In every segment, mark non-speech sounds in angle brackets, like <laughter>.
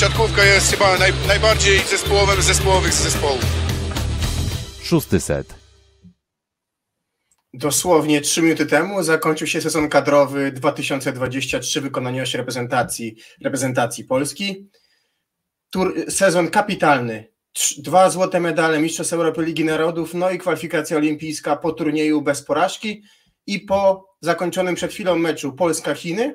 siatkówka jest chyba naj, najbardziej zespołowym zespołowych z zespołów. Szósty set. Dosłownie trzy minuty temu zakończył się sezon kadrowy 2023 wykonania się reprezentacji, reprezentacji Polski. Tur, sezon kapitalny. Dwa złote medale Mistrzostw Europy Ligi Narodów, no i kwalifikacja olimpijska po turnieju bez porażki i po zakończonym przed chwilą meczu Polska-Chiny.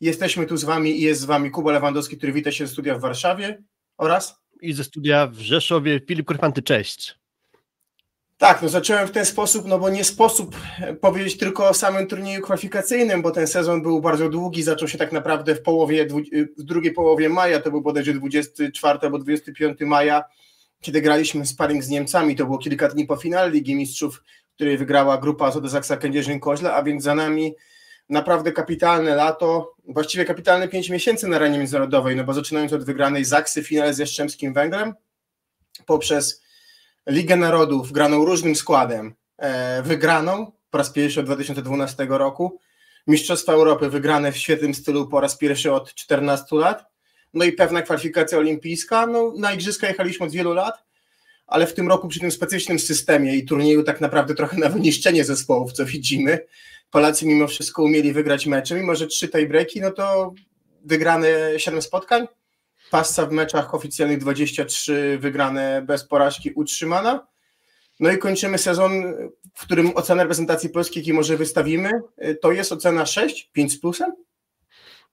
Jesteśmy tu z Wami i jest z Wami Kuba Lewandowski, który wita się ze studia w Warszawie. Oraz? I ze studia w Rzeszowie. Filip Korfanty, cześć. Tak, no zacząłem w ten sposób, no bo nie sposób powiedzieć tylko o samym turnieju kwalifikacyjnym, bo ten sezon był bardzo długi, zaczął się tak naprawdę w połowie, w drugiej połowie maja, to był bodajże 24 albo 25 maja, kiedy graliśmy sparring z Niemcami, to było kilka dni po finale Ligi Mistrzów, której wygrała grupa z Odezaksa Kędzierzyn-Koźle, a więc za nami naprawdę kapitalne lato, właściwie kapitalne 5 miesięcy na arenie międzynarodowej, no bo zaczynając od wygranej Zaksy finale z Jastrzębskim Węglem, poprzez Ligę Narodów graną różnym składem, e, wygraną po raz pierwszy od 2012 roku, Mistrzostwa Europy wygrane w świetnym stylu po raz pierwszy od 14 lat, no i pewna kwalifikacja olimpijska. No, na Igrzyska jechaliśmy od wielu lat, ale w tym roku przy tym specyficznym systemie i turnieju tak naprawdę trochę na wyniszczenie zespołów, co widzimy, Polacy mimo wszystko umieli wygrać mecze, mimo że trzy breaki, no to wygrane 7 spotkań, passa w meczach oficjalnych 23 wygrane bez porażki utrzymana. No i kończymy sezon, w którym ocena reprezentacji polskiej, jaki może wystawimy, to jest ocena 6, 5 z plusem?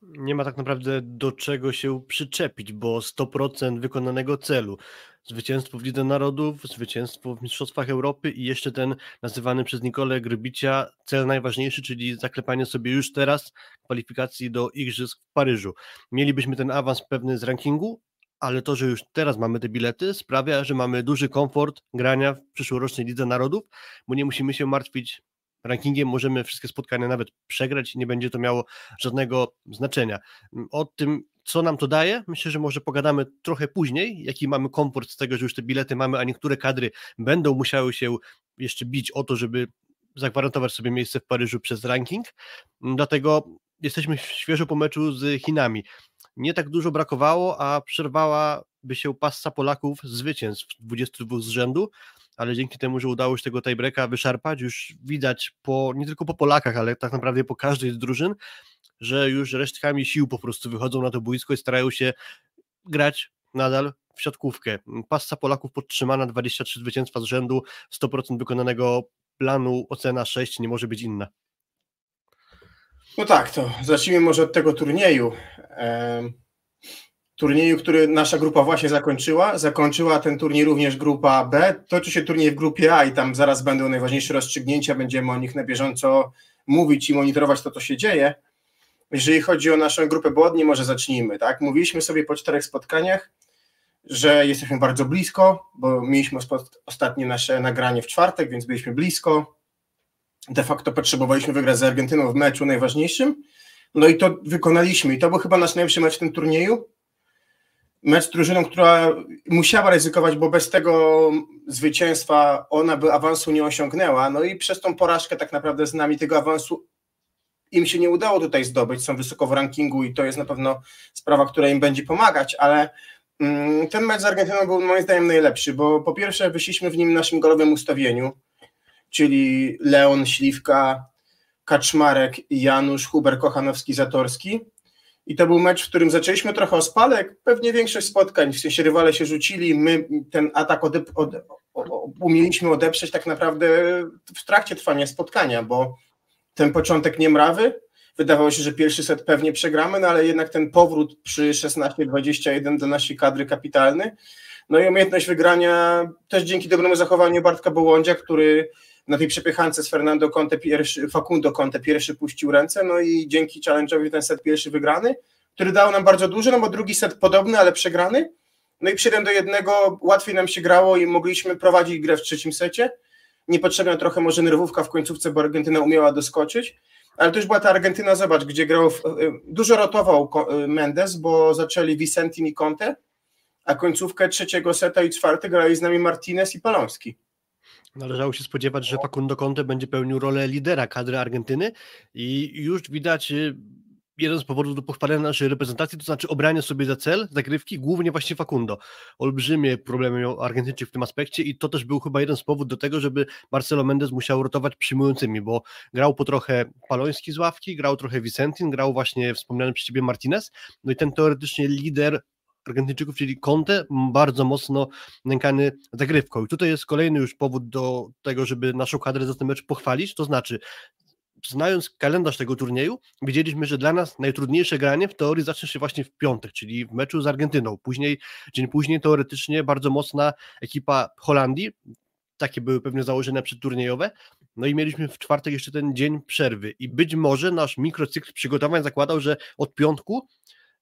Nie ma tak naprawdę do czego się przyczepić, bo 100% wykonanego celu. Zwycięstwo w Lidze Narodów, zwycięstwo w Mistrzostwach Europy i jeszcze ten nazywany przez Nikolę Grybicia cel najważniejszy, czyli zaklepanie sobie już teraz kwalifikacji do Igrzysk w Paryżu. Mielibyśmy ten awans pewny z rankingu, ale to, że już teraz mamy te bilety, sprawia, że mamy duży komfort grania w przyszłorocznej Lidze Narodów, bo nie musimy się martwić rankingiem, możemy wszystkie spotkania nawet przegrać i nie będzie to miało żadnego znaczenia. O tym, co nam to daje, myślę, że może pogadamy trochę później, jaki mamy komfort z tego, że już te bilety mamy, a niektóre kadry będą musiały się jeszcze bić o to, żeby zagwarantować sobie miejsce w Paryżu przez ranking. Dlatego jesteśmy świeżo po meczu z Chinami. Nie tak dużo brakowało, a przerwałaby się passa Polaków zwycięstw 22 z rzędu, ale dzięki temu, że udało się tego tiebreaka wyszarpać, już widać po, nie tylko po Polakach, ale tak naprawdę po każdej z drużyn, że już resztkami sił po prostu wychodzą na to boisko i starają się grać nadal w siatkówkę. Passa Polaków podtrzymana, 23 zwycięstwa z rzędu, 100% wykonanego planu, ocena 6 nie może być inna. No tak, to zacznijmy może od tego turnieju. Turnieju, który nasza grupa właśnie zakończyła. Zakończyła ten turniej również grupa B. Toczy się turniej w grupie A i tam zaraz będą najważniejsze rozstrzygnięcia. Będziemy o nich na bieżąco mówić i monitorować to, co się dzieje. Jeżeli chodzi o naszą grupę Bodni, może zacznijmy. Tak? Mówiliśmy sobie po czterech spotkaniach, że jesteśmy bardzo blisko, bo mieliśmy ostatnie nasze nagranie w czwartek, więc byliśmy blisko. De facto potrzebowaliśmy wygrać z Argentyną w meczu najważniejszym. No i to wykonaliśmy. I to był chyba nasz najlepszy mecz w tym turnieju. Mecz z drużyną, która musiała ryzykować, bo bez tego zwycięstwa ona by awansu nie osiągnęła. No i przez tą porażkę tak naprawdę z nami tego awansu im się nie udało tutaj zdobyć, są wysoko w rankingu i to jest na pewno sprawa, która im będzie pomagać, ale mm, ten mecz z Argentyną był moim zdaniem najlepszy, bo po pierwsze wyszliśmy w nim naszym golowym ustawieniu, czyli Leon Śliwka, Kaczmarek, Janusz, Huber, Kochanowski-Zatorski. I to był mecz, w którym zaczęliśmy trochę o spadek, pewnie większość spotkań, w sensie rywale się rzucili, my ten atak ode, ode, umieliśmy odeprzeć tak naprawdę w trakcie trwania spotkania, bo ten początek niemrawy. Wydawało się, że pierwszy set pewnie przegramy, no ale jednak ten powrót przy 16-21 do naszej kadry kapitalny. No i umiejętność wygrania też dzięki dobremu zachowaniu Bartka Bołądzia, który na tej przepychance z Fernando Conte pierwszy, Facundo Conte pierwszy puścił ręce, no i dzięki challenge'owi ten set pierwszy wygrany, który dał nam bardzo dużo, no bo drugi set podobny, ale przegrany. No i przy 1 do 1 łatwiej nam się grało i mogliśmy prowadzić grę w trzecim secie niepotrzebna trochę może nerwówka w końcówce, bo Argentyna umiała doskoczyć, ale to już była ta Argentyna, zobacz, gdzie grał, w, y, dużo rotował y, Mendes, bo zaczęli Vicentin i Conte, a końcówkę trzeciego seta i czwarty grali z nami Martinez i Palomski. Należało się spodziewać, że Facundo Conte będzie pełnił rolę lidera kadry Argentyny i już widać y, jeden z powodów do pochwalenia naszej reprezentacji, to znaczy obranie sobie za cel zagrywki, głównie właśnie Facundo. Olbrzymie problemy miał Argentyńczyk w tym aspekcie i to też był chyba jeden z powodów do tego, żeby Marcelo Mendes musiał rotować przyjmującymi, bo grał po trochę Paloński z ławki, grał trochę Vicentin, grał właśnie wspomniany przez ciebie Martinez, no i ten teoretycznie lider Argentyńczyków, czyli Conte, bardzo mocno nękany zagrywką. I tutaj jest kolejny już powód do tego, żeby naszą kadrę za ten mecz pochwalić, to znaczy znając kalendarz tego turnieju, wiedzieliśmy, że dla nas najtrudniejsze granie w teorii zacznie się właśnie w piątek, czyli w meczu z Argentyną. Później, dzień później teoretycznie bardzo mocna ekipa Holandii, takie były pewnie założenia przedturniejowe, no i mieliśmy w czwartek jeszcze ten dzień przerwy i być może nasz mikrocykl przygotowań zakładał, że od piątku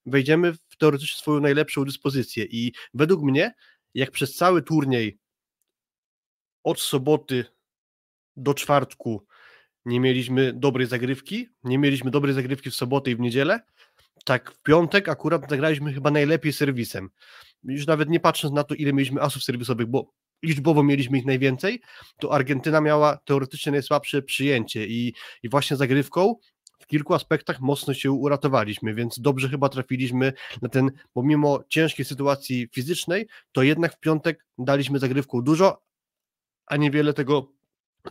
wejdziemy w teoretycznie swoją najlepszą dyspozycję i według mnie, jak przez cały turniej od soboty do czwartku nie mieliśmy dobrej zagrywki, nie mieliśmy dobrej zagrywki w sobotę i w niedzielę, tak w piątek akurat zagraliśmy chyba najlepiej serwisem. Już nawet nie patrząc na to, ile mieliśmy asów serwisowych, bo liczbowo mieliśmy ich najwięcej, to Argentyna miała teoretycznie najsłabsze przyjęcie i, i właśnie zagrywką w kilku aspektach mocno się uratowaliśmy, więc dobrze chyba trafiliśmy na ten, pomimo ciężkiej sytuacji fizycznej, to jednak w piątek daliśmy zagrywką dużo, a niewiele tego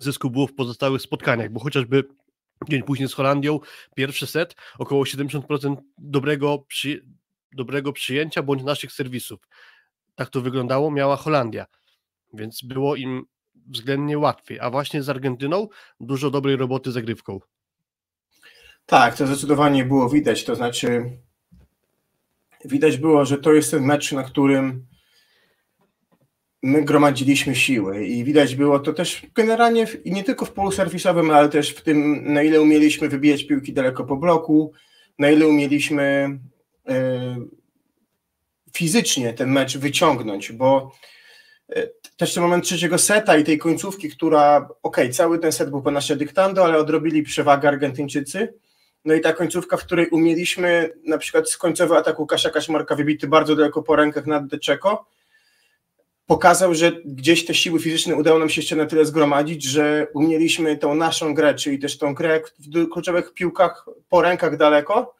zysku było w pozostałych spotkaniach, bo chociażby dzień później z Holandią, pierwszy set, około 70% dobrego, przy, dobrego przyjęcia bądź naszych serwisów. Tak to wyglądało, miała Holandia, więc było im względnie łatwiej, a właśnie z Argentyną dużo dobrej roboty zagrywką. Tak, to zdecydowanie było widać, to znaczy widać było, że to jest ten mecz, na którym my gromadziliśmy siły i widać było to też generalnie w, nie tylko w polu serwisowym, ale też w tym, na ile umieliśmy wybijać piłki daleko po bloku, na ile umieliśmy y, fizycznie ten mecz wyciągnąć, bo y, też ten moment trzeciego seta i tej końcówki, która, ok, cały ten set był po nasze dyktando, ale odrobili przewagę Argentyńczycy, no i ta końcówka, w której umieliśmy na przykład z końcowy ataku Kasia Kaśmarka wybity bardzo daleko po rękach nad Deczeko, pokazał, że gdzieś te siły fizyczne udało nam się jeszcze na tyle zgromadzić, że umieliśmy tą naszą grę, czyli też tą grę w kluczowych piłkach po rękach daleko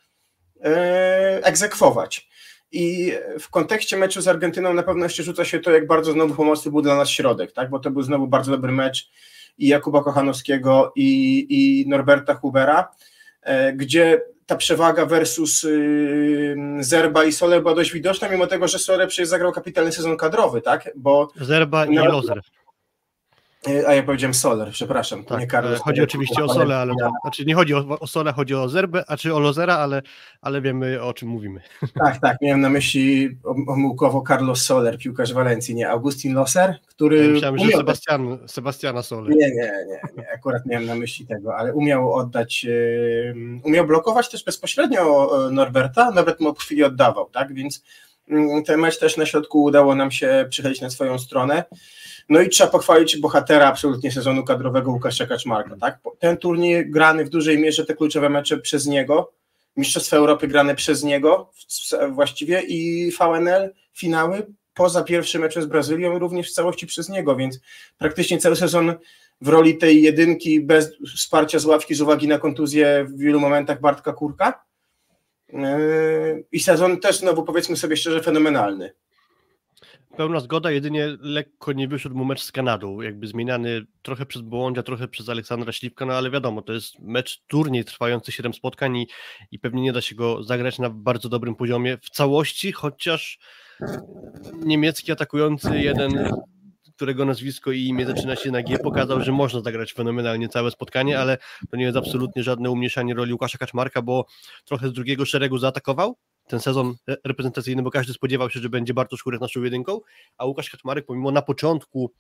e, egzekwować. I w kontekście meczu z Argentyną na pewno jeszcze rzuca się to, jak bardzo znowu pomocny był dla nas środek, tak? bo to był znowu bardzo dobry mecz i Jakuba Kochanowskiego i, i Norberta Hubera, gdzie ta przewaga versus yy, Zerba i Soler była dość widoczna, mimo tego, że Soler przecież zagrał kapitalny sezon kadrowy, tak? Bo Zerba i Lozer. Yy, a ja powiedziałem Soler, przepraszam. Tak, nie Carlos, chodzi oczywiście o Sole, ale ja... znaczy nie chodzi o, o Sole, chodzi o Zerbę, a czy o Lozera, ale, ale wiemy o czym mówimy. <laughs> Tak, tak, miałem na myśli omyłkowo Carlos Soler, piłkarz Walencji, nie Augustin Loser, który... Ja myślałem, umiał... że Sebastian, Sebastiana Soler. Nie, nie, nie, nie, akurat miałem na myśli tego, ale umiał oddać, umiał blokować też bezpośrednio e, Norberta, nawet mu po chwili oddawał, tak, więc mm, ten mecz też na środku udało nam się przychylić na swoją stronę. No i trzeba pochwalić bohatera absolutnie sezonu kadrowego Łukasza Kaczmarka. Tak? Ten turniej grany w dużej mierze, te kluczowe mecze przez niego, Mistrzostwa Europy grane przez niego właściwie i VNL finały poza pierwszym meczem z Brazylią również w całości przez niego, więc praktycznie cały sezon w roli tej jedynki bez wsparcia z ławki z uwagi na kontuzję w wielu momentach Bartka Kurka. Yy, I sezon też znowu powiedzmy sobie szczerze fenomenalny pełna zgoda, jedynie lekko nie wyszedł mu mecz z Kanadą, jakby zmieniany trochę przez Bołądzia, trochę przez Aleksandra Śliwka, no ale wiadomo, to jest mecz turniej trwający 7 spotkań i, i pewnie nie da się go zagrać na bardzo dobrym poziomie w całości, chociaż niemiecki atakujący jeden którego nazwisko i imię zaczyna się na G, pokazał, że można zagrać fenomenalnie całe spotkanie, ale to nie jest absolutnie żadne umniejszanie roli Łukasza Kaczmarka, bo trochę z drugiego szeregu zaatakował, ten sezon reprezentacyjny, bo każdy spodziewał się, że będzie Bartosz Kurek naszą jedynką, a Łukasz Kaczmarek pomimo na początku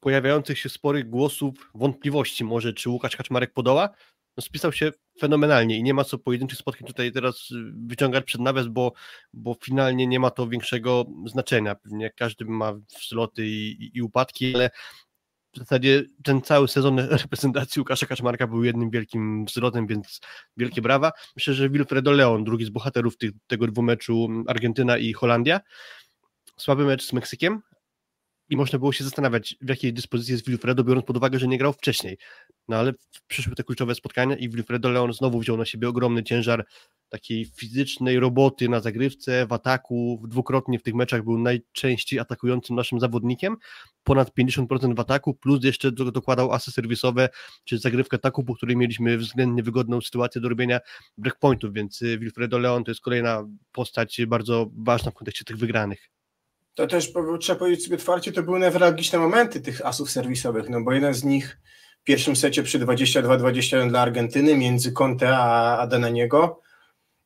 pojawiających się sporych głosów, wątpliwości może, czy Łukasz Kaczmarek podoła, no spisał się fenomenalnie i nie ma co pojedynczych spotkań tutaj teraz wyciągać przed nawias, bo, bo finalnie nie ma to większego znaczenia. Pewnie każdy ma wzloty i, i, i upadki, ale w zasadzie ten cały sezon <laughs> reprezentacji Łukasza Kaczmarka był jednym wielkim wzlotem, więc wielkie brawa. Myślę, że Wilfredo Leon, drugi z bohaterów tych, tego dwumeczu Argentyna i Holandia, słaby mecz z Meksykiem i można było się zastanawiać, w jakiej dyspozycji jest Wilfredo, biorąc pod uwagę, że nie grał wcześniej. no ale przyszły te kluczowe spotkania i Wilfredo Leon znowu wziął na siebie ogromny ciężar takiej fizycznej roboty na zagrywce, w ataku, dwukrotnie w tych meczach był najczęściej atakującym naszym zawodnikiem, ponad 50% w ataku, plus jeszcze dokładał asy serwisowe, czy zagrywkę taką, po której mieliśmy względnie wygodną sytuację do robienia breakpointów, więc y, Wilfredo Leon to jest kolejna postać bardzo ważna w kontekście tych wygranych. To też trzeba powiedzieć sobie otwarcie, to były newralgiczne momenty tych asów serwisowych, no bo jeden z nich w pierwszym secie przy 22-21 dla Argentyny między Conte a Adenaniego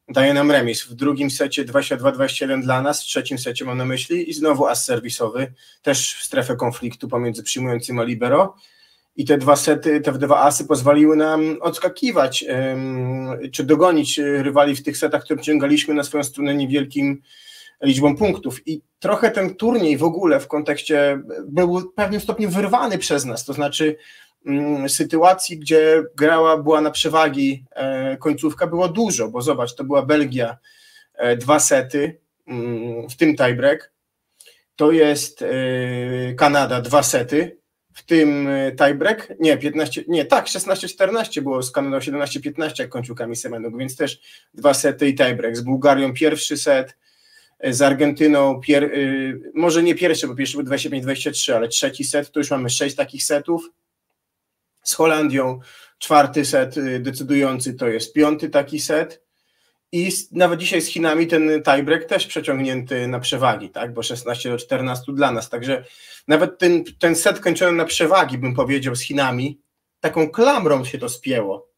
daje nam remis. W drugim secie 22-21 dla nas, w trzecim secie mam na myśli i znowu as serwisowy, też w strefę konfliktu pomiędzy przyjmującym a libero. I te dwa sety, te dwa asy pozwoliły nam odskakiwać, czy dogonić rywali w tych setach, które ciągaliśmy na swoją stronę niewielkim liczbą punktów. I trochę ten turniej w ogóle w kontekście był w pewnym stopniu wyrwany przez nas. To znaczy, Mm, sytuacji, gdzie grała była na przewagi e, końcówka było dużo, bo zobacz, to była Belgia e, dwa sety, mm, w tym tiebreak, to jest e, Kanada dwa sety, w tym tiebreak, nie, 15, nie, tak, 16-14 było z Kanadą 17-15 jak końcówkami Semenuk, więc też dwa sety i tiebreak, z Bułgarią pierwszy set, z Argentyną, pier, może nie pierwszy, bo pierwszy był 25-23, ale trzeci set, to już mamy sześć takich setów, z Holandią czwarty set y, decydujący to jest piąty taki set. I nawet dzisiaj z Chinami ten tiebreak też przeciągnięty na przewagi, tak? bo 16 do 14 dla nas. Także nawet ten, ten set kończony na przewagi, bym powiedział, z Chinami, taką klamrą się to spięło,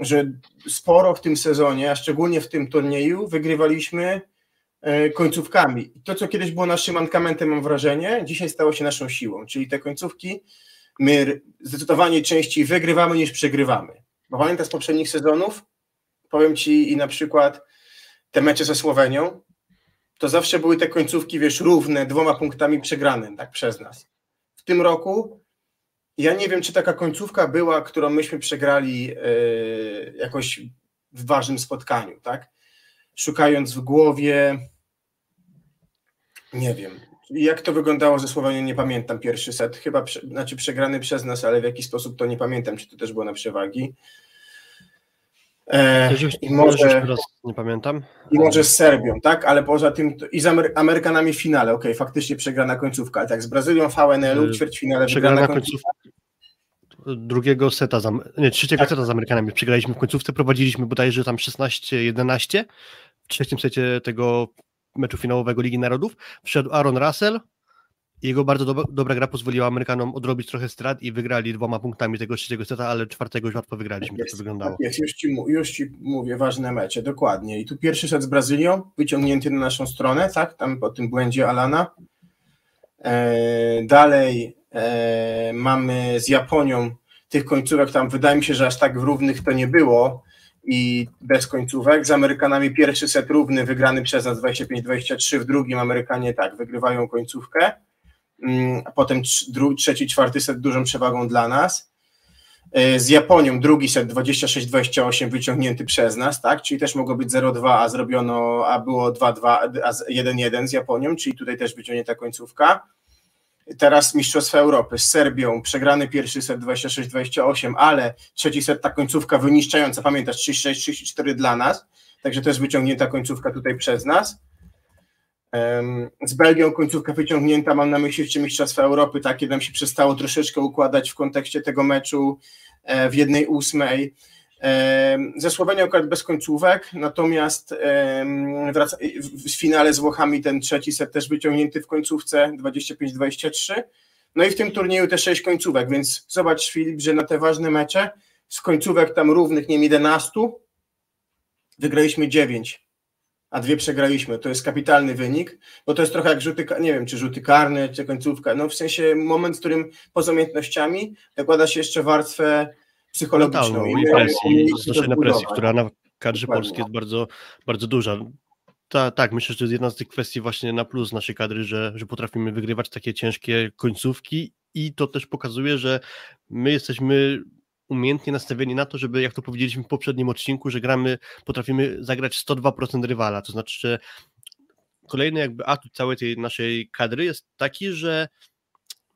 że sporo w tym sezonie, a szczególnie w tym turnieju, wygrywaliśmy końcówkami. I to, co kiedyś było naszym mankamentem, mam wrażenie, dzisiaj stało się naszą siłą, czyli te końcówki my zdecydowanie częściej wygrywamy niż przegrywamy. Bo pamiętam z poprzednich sezonów, powiem Ci i na przykład te mecze ze Słowenią, to zawsze były te końcówki, wiesz, równe, dwoma punktami przegrane, tak, przez nas. W tym roku ja nie wiem, czy taka końcówka była, którą myśmy przegrali yy, jakoś w ważnym spotkaniu, tak? Szukając w głowie, nie wiem, jak to wyglądało ze Słowenią, nie pamiętam pierwszy set. Chyba, znaczy przegrany przez nas, ale w jaki sposób to nie pamiętam, czy to też było na przewagi. E, I może, nie pamiętam. I może z Serbią, tak? Ale poza tym i z Amery Amerykanami w finale, okej, okay, faktycznie przegrana końcówka, ale tak z Brazylią w HNL-u, ćwierćfinale przegrana końcówka. Drugiego seta, z, nie, trzeciego tak. seta z Amerykanami przegraliśmy w końcówce, prowadziliśmy bodajże tam 16-11 w trzecim secie tego meczu finałowego Ligi Narodów, wszedł Aaron Russell, jego bardzo do, dobra gra pozwoliła Amerykanom odrobić trochę strat i wygrali dwoma punktami tego trzeciego seta, ale czwartego już łatwo wygraliśmy, tak to wyglądało. Tak jest, już ci, już ci mówię, ważne mecze, dokładnie. I tu pierwszy set z Brazylią, wyciągnięty na naszą stronę, tak, tam po tym błędzie Alana. E, dalej e, mamy z Japonią tych końcówek, tam wydaje mi się, że aż tak równych to nie było, i bez końcówek. Z Amerykanami pierwszy set równy, wygrany przez nas 25-23, w drugim Amerykanie tak, wygrywają końcówkę, mm, a potem trzeci, czwarty set dużą przewagą dla nas. E, z Japonią drugi set 26-28 wyciągnięty przez nas, tak, czyli też mogło być 0-2, a zrobiono, a było 2-2, a 1-1 z Japonią, czyli tutaj też wyciągnięta końcówka teraz Mistrzostwa Europy z Serbią, przegrany pierwszy set 26-28, ale trzeci set ta końcówka wyniszczająca, pamiętasz, 36-34 dla nas, także jest wyciągnięta końcówka tutaj przez nas. Z Belgią końcówka wyciągnięta, mam na myśli jeszcze Mistrzostwa Europy, tak, kiedy nam się przestało troszeczkę układać w kontekście tego meczu e, w jednej ósmej. Ze Słowenią akurat bez końcówek, natomiast w finale z Włochami ten trzeci set też wyciągnięty w końcówce 25-23. No i w tym turnieju te sześć końcówek, więc zobacz Filip, że na te ważne mecze z końcówek tam równych, nie wiem, 11 wygraliśmy 9, a dwie przegraliśmy. To jest kapitalny wynik, bo to jest trochę jak rzuty, nie wiem, czy rzuty karne, czy końcówka, no w sensie moment, w którym poza umiejętnościami dokłada się jeszcze warstwę psychologiczną. I presji, znoszenia presji, która na kadrze polskiej jest bardzo, bardzo duża. Ta, tak, myślę, że to jest jedna z tych kwestii właśnie na plus naszej kadry, że, że potrafimy wygrywać takie ciężkie końcówki i to też pokazuje, że my jesteśmy umiejętnie nastawieni na to, żeby, jak to powiedzieliśmy w poprzednim odcinku, że gramy, potrafimy zagrać 102% rywala, to znaczy, że kolejny jakby atut całej tej naszej kadry jest taki, że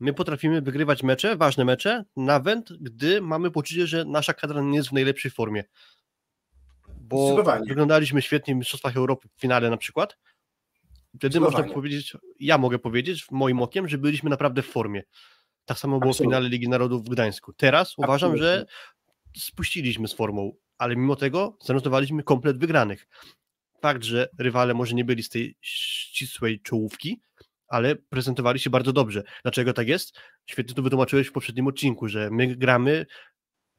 My potrafimy wygrywać mecze, ważne mecze, nawet gdy mamy poczucie, że nasza kadra nie jest w najlepszej formie. Bo wyglądaliśmy świetnie w Mistrzostwach Europy w finale na przykład. Wtedy można powiedzieć, ja mogę powiedzieć, moim okiem, że byliśmy naprawdę w formie. Tak samo było Absolutnie. w finale Ligi Narodów w Gdańsku. Teraz uważam, że spuściliśmy z formą, ale mimo tego zanotowaliśmy komplet wygranych. Fakt, że rywale może nie byli z tej ścisłej czołówki, ale prezentowali się bardzo dobrze. Dlaczego tak jest? Świetnie to wytłumaczyłeś w poprzednim odcinku, że my gramy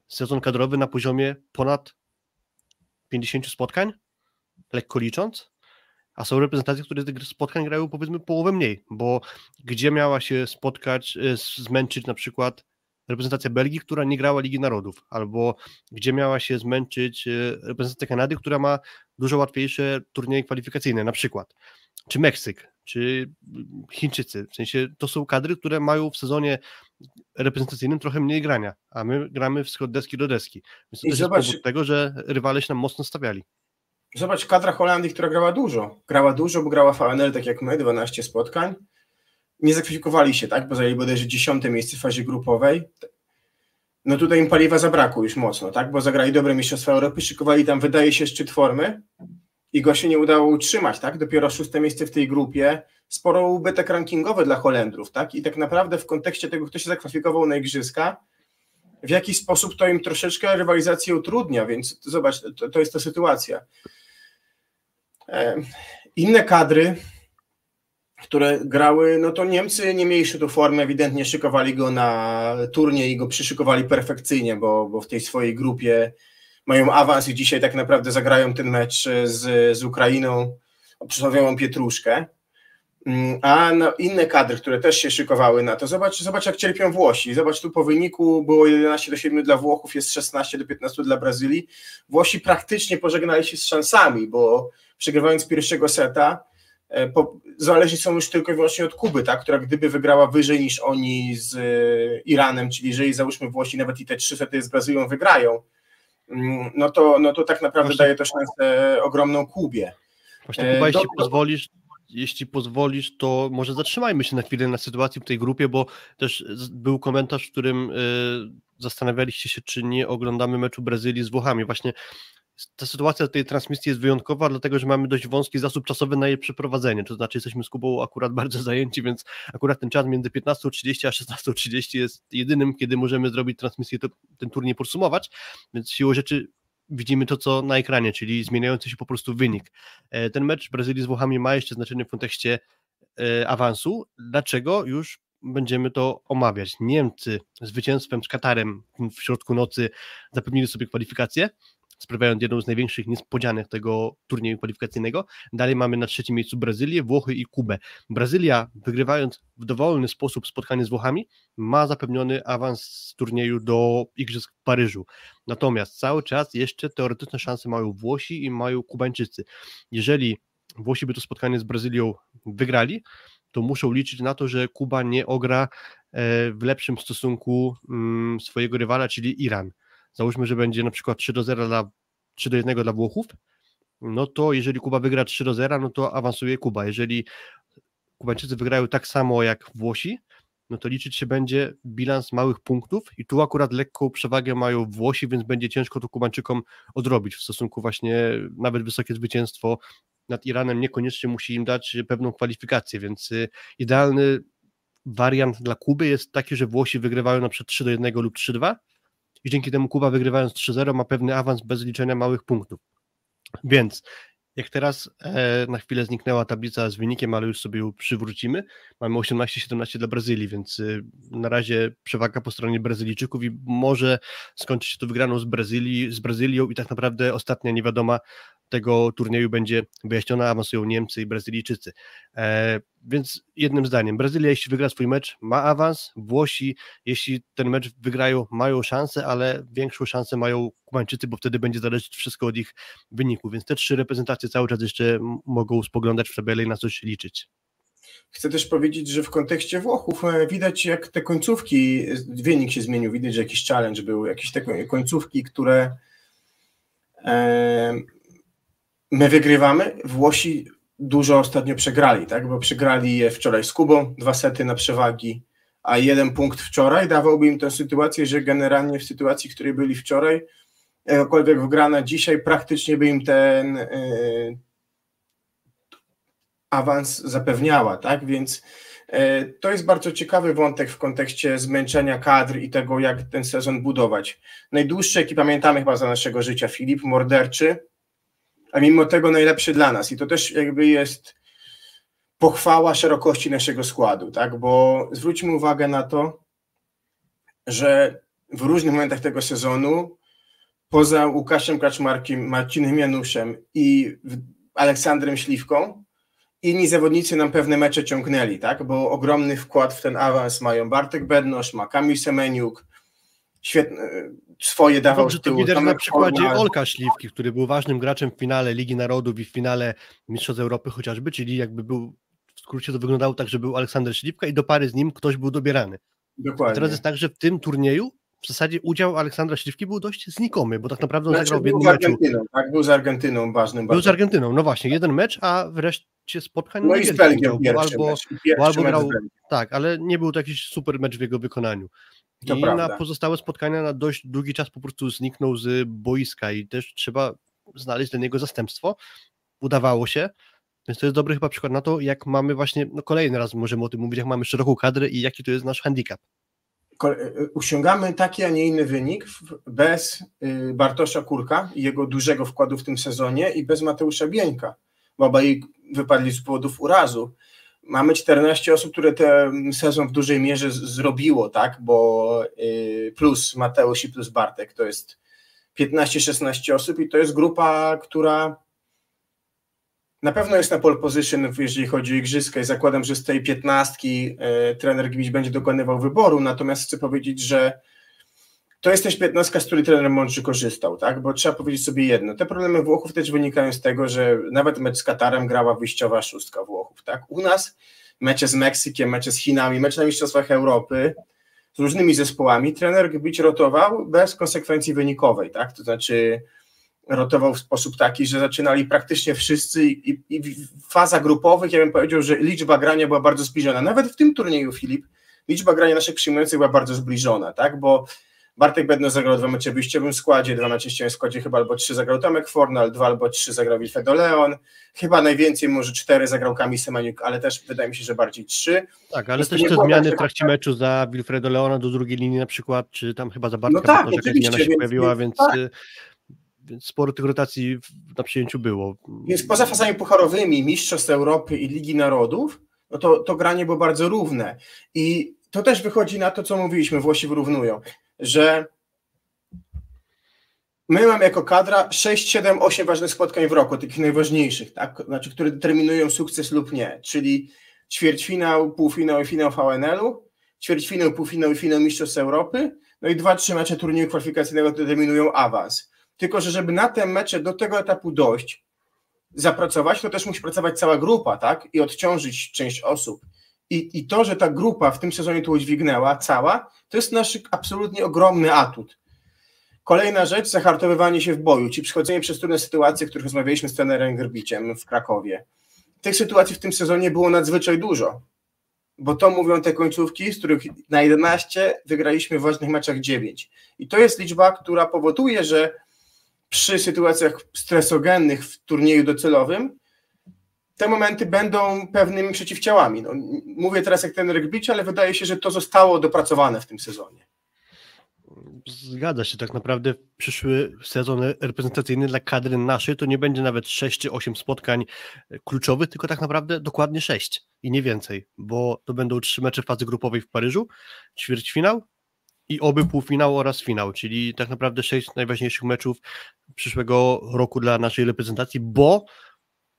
sezon kadrowy na poziomie ponad 50 spotkań, lekko licząc, a są reprezentacje, które tych spotkań grają powiedzmy połowę mniej, bo gdzie miała się spotkać, e, zmęczyć na przykład reprezentacja Belgii, która nie grała Ligi Narodów, albo gdzie miała się zmęczyć e, reprezentacja Kanady, która ma dużo łatwiejsze turnieje kwalifikacyjne, na przykład, czy Meksyk, czy Chińczycy. W sensie to są kadry, które mają w sezonie reprezentacyjnym trochę mniej grania, a my gramy w deski do deski. Więc to I też zobacz, jest powód tego, że rywale się nam mocno stawiali. Zobacz, kadra Holandii, która grała dużo. Grała dużo, bo grała VNL tak jak my, 12 spotkań. Nie zakwalifikowali się, tak? Bo zajęli bodajże 10 miejsce w fazie grupowej. No tutaj im paliwa zabrakło już mocno, tak? Bo zagrali dobre Mistrzostwa Europy, szykowali tam, wydaje się, szczyt formy i go się nie udało utrzymać, tak? Dopiero szóste miejsce w tej grupie, sporo ubytek rankingowy dla Holendrów, tak? I tak naprawdę w kontekście tego, kto się zakwalifikował na Igrzyska, w jaki sposób to im troszeczkę rywalizację utrudnia, więc zobacz, to, to jest ta sytuacja. Inne kadry, które grały, no to Niemcy nie mieli tu formy, ewidentnie szykowali go na turniej i go przyszykowali perfekcyjnie, bo, bo w tej swojej grupie mają awans i dzisiaj tak naprawdę zagrają ten mecz z, z Ukrainą, przysłowiową pietruszkę. Mm, a inne kadry, które też się szykowały na to, zobacz, zobacz jak cierpią Włosi. Zobacz tu po wyniku było 11 do 7 dla Włochów, jest 16 do 15 dla Brazylii. Włosi praktycznie pożegnali się z szansami, bo przegrywając pierwszego seta, e, po, zależni są już tylko i wyłącznie od Kuby, tak, która gdyby wygrała wyżej niż oni z e, Iranem, czyli jeżeli załóżmy Włosi nawet i te trzy sety z Brazylią wygrają, no to, no to tak naprawdę Właśnie. daje to szansę ogromną Kubie. Właśnie Kuba, jeśli pozwolisz, jeśli pozwolisz, to może zatrzymajmy się na chwilę na sytuacji w tej grupie, bo też był komentarz, w którym y, zastanawialiście się, czy nie oglądamy meczu Brazylii z Włochami. Właśnie ta sytuacja tej transmisji jest wyjątkowa, dlatego że mamy dość wąski zasób czasowy na jej przeprowadzenie. To znaczy, jesteśmy z Kubą akurat <laughs> bardzo zajęci, więc akurat ten czas między 15.30 a 16.30 jest jedynym, kiedy możemy zrobić transmisję, ten turniej podsumować. Więc siłą rzeczy widzimy to, co na ekranie, czyli zmieniający się po prostu wynik. E, ten mecz Brazylii z Włochami ma jeszcze znaczenie w kontekście e, awansu. Dlaczego? Już będziemy to omawiać. Niemcy zwycięstwem z Katarem w środku nocy zapewnili sobie kwalifikację sprawiając jedną z największych niespodzianek tego turnieju kwalifikacyjnego. Dalej mamy na trzecim miejscu Brazylię, Włochy i Kubę. Brazylia, wygrywając w dowolny sposób spotkanie z Włochami, ma zapewniony awans z turnieju do Igrzysk w Paryżu. Natomiast cały czas jeszcze teoretyczne szanse mają Włosi i mają Kubańczycy. Jeżeli Włosi by to spotkanie z Brazylią wygrali, to muszą liczyć na to, że Kuba nie ogra e, w lepszym stosunku mm, swojego rywala, czyli Iran załóżmy, że będzie na przykład 3 do 0 dla 3 do 1 dla Włochów, no to jeżeli Kuba wygra 3 do 0, no to awansuje Kuba. Jeżeli Kubańczycy wygrają tak samo jak Włosi, no to liczyć się będzie bilans małych punktów i tu akurat lekką przewagę mają Włosi, więc będzie ciężko to Kubańczykom odrobić w stosunku właśnie nawet wysokie zwycięstwo nad Iranem niekoniecznie musi im dać pewną kwalifikację, więc y, idealny wariant dla Kuby jest taki, że Włosi wygrywają na przykład 3 do 1 lub 3-2, i dzięki temu Kuba wygrywając 3-0 ma pewny awans bez liczenia małych punktów. Więc jak teraz e, na chwilę zniknęła tablica z wynikiem, ale już sobie ją przywrócimy, mamy 18-17 dla Brazylii, więc y, na razie przewaga po stronie Brazylijczyków i może skończyć się to wygraną z, Brazylii, z Brazylią i tak naprawdę ostatnia niewiadoma tego turnieju będzie wyjaśniona, awansują Niemcy i Brazylijczycy. E, więc jednym zdaniem, Brazylia jeśli wygra swój mecz ma awans, Włosi jeśli ten mecz wygrają mają szansę, ale większą szansę mają Kubańczycy, bo wtedy będzie zależeć wszystko od ich wyniku, więc te trzy reprezentacje cały czas jeszcze mogą spoglądać w tabelę i na coś liczyć. Chcę też powiedzieć, że w kontekście Włochów e, widać, jak te końcówki, wynik się zmienił, widać, że jakiś challenge był, jakieś te końcówki, które e, my wygrywamy, Włosi dużo ostatnio przegrali, tak? bo przegrali je wczoraj z Kubą, dwa sety na przewagi, a jeden punkt wczoraj dawałby im tę sytuację, że generalnie w sytuacji, w której byli wczoraj, jakakolwiek wygrana dzisiaj, praktycznie by im ten yy, awans zapewniała, tak? Więc yy, to jest bardzo ciekawy wątek w kontekście zmęczenia kadr i tego, jak ten sezon budować. Najdłuższy, jaki pamiętamy chyba za naszego życia, Filip, morderczy, a mimo tego najlepszy dla nas. I to też jakby jest pochwała szerokości naszego składu, tak? Bo zwróćmy uwagę na to, że w różnych momentach tego sezonu, poza Łukaszem Kaczmarkiem, Marcinem Januszem i Aleksandrem Śliwką, inni zawodnicy nam pewne mecze ciągnęli, tak? Bo ogromny wkład w ten awans mają Bartek Bednosz, ma Kamil Semeniuk, świetne, swoje dawał Dobrze, to widać na przykładzie Olka Śliwki, który był ważnym graczem w finale Ligi Narodów i w finale Mistrzostw Europy chociażby, czyli jakby był, w skrócie to wyglądało tak, że był Aleksander Śliwka i do pary z nim ktoś był dobierany. Dokładnie. I teraz jest tak, że w tym turnieju w zasadzie udział Aleksandra Śliwki był dość znikomy, bo tak naprawdę on znaczy, zagrał w jednym meczu. Tak, był z Argentyną ważnym. Był z Argentyną, no właśnie, jeden mecz, a wreszcie spotkań no i z Belgią udział, albo, mecz, albo grał, tak, ale nie był to jakiś super mecz w jego wykonaniu. I prawda. na pozostałe spotkania na dość długi czas po prostu zniknął z boiska i też trzeba znaleźć dla niego zastępstwo. Udawało się, więc to jest dobry chyba przykład na to, jak mamy właśnie, no kolejny raz możemy o tym mówić, jak mamy szeroką kadrę i jaki to jest nasz handicap. Osiągamy e, taki, a nie inny wynik bez y, Bartosza Kurka i jego dużego wkładu w tym sezonie i bez Mateusza Bieńka, bo obaj wypadli z powodów urazu mamy 14 osób, które ten sezon w dużej mierze zrobiło, tak, bo y, plus Mateusz i plus Bartek to jest 15-16 osób i to jest grupa, która na pewno jest na pole position, jeżeli chodzi o igrzyska i zakładam, że z tej piętnastki y, trener Gwiś będzie dokonywał wyboru, natomiast chcę powiedzieć, że to jest też piętnastka, z której trener mądrze korzystał, tak? Bo trzeba powiedzieć sobie jedno. Te problemy Włochów też wynikają z tego, że nawet mecz z Katarem grała wyjściowa szóstka Włochów, tak? U nas mecze z Meksykiem, mecze z Chinami, mecze na Mistrzostwach Europy z różnymi zespołami, trener Gbić rotował bez konsekwencji wynikowej, tak? To znaczy rotował w sposób taki, że zaczynali praktycznie wszyscy i, i faza grupowych, ja bym powiedział, że liczba grania była bardzo zbliżona. Nawet w tym turnieju, Filip, liczba grania naszych przyjmujących była bardzo zbliżona, tak? Bo Bartek Bedno zagrał dwa mecze w wyjściowym składzie, dwa mecze w ściężym składzie chyba albo trzy zagrał Tomek Fornal, dwa albo trzy zagrał Wilfredo Leon, chyba najwięcej, może cztery zagrał Kamil Semeniuk, ale też wydaje mi się, że bardziej trzy. Tak, ale też te zmiany w trakcie meczu za Wilfredo Leona do drugiej linii na przykład, czy tam chyba za Bartka, no tak, jakaś zmiana się więc, pojawiła, więc, tak. Y, więc sporo tych rotacji na przyjęciu było. Więc poza fazami pucharowymi, Mistrzostw Europy i Ligi Narodów, no to, to granie było bardzo równe i to też wychodzi na to, co mówiliśmy, Włosi wyrównują że my mamy jako kadra 6, 7, 8 ważnych spotkań w roku, takich najważniejszych, tak? znaczy, które determinują sukces lub nie, czyli ćwierćfinał, półfinał i finał VNL-u, ćwierćfinał, półfinał i finał Mistrzostw Europy, no i dwa, trzy mecze turnieju kwalifikacyjnego determinują awans. Tylko, że żeby na te mecze do tego etapu dojść, zapracować, to też musi pracować cała grupa, tak? I odciążyć część osób. I, I to, że ta grupa w tym sezonie tu udźwignęła, cała, to jest nasz absolutnie ogromny atut. Kolejna rzecz, zahartowywanie się w boju, ci przechodzenie przez trudne sytuacje, o których rozmawialiśmy z trenerem Grbiciem w Krakowie. Tych sytuacji w tym sezonie było nadzwyczaj dużo, bo to mówią te końcówki, z których na 11 wygraliśmy w ważnych meczach 9. I to jest liczba, która powoduje, że przy sytuacjach stresogennych w turnieju docelowym te momenty będą pewnymi przeciwciałami. No, mówię teraz jak ten Rugby, ale wydaje się, że to zostało dopracowane w tym sezonie. Zgadza się, tak naprawdę przyszły sezon reprezentacyjny dla kadry naszej to nie będzie nawet 6 czy 8 spotkań kluczowych, tylko tak naprawdę dokładnie 6 i nie więcej, bo to będą trzy mecze fazy grupowej w Paryżu, ćwierćfinał i oby półfinał oraz finał, czyli tak naprawdę 6 najważniejszych meczów przyszłego roku dla naszej reprezentacji, bo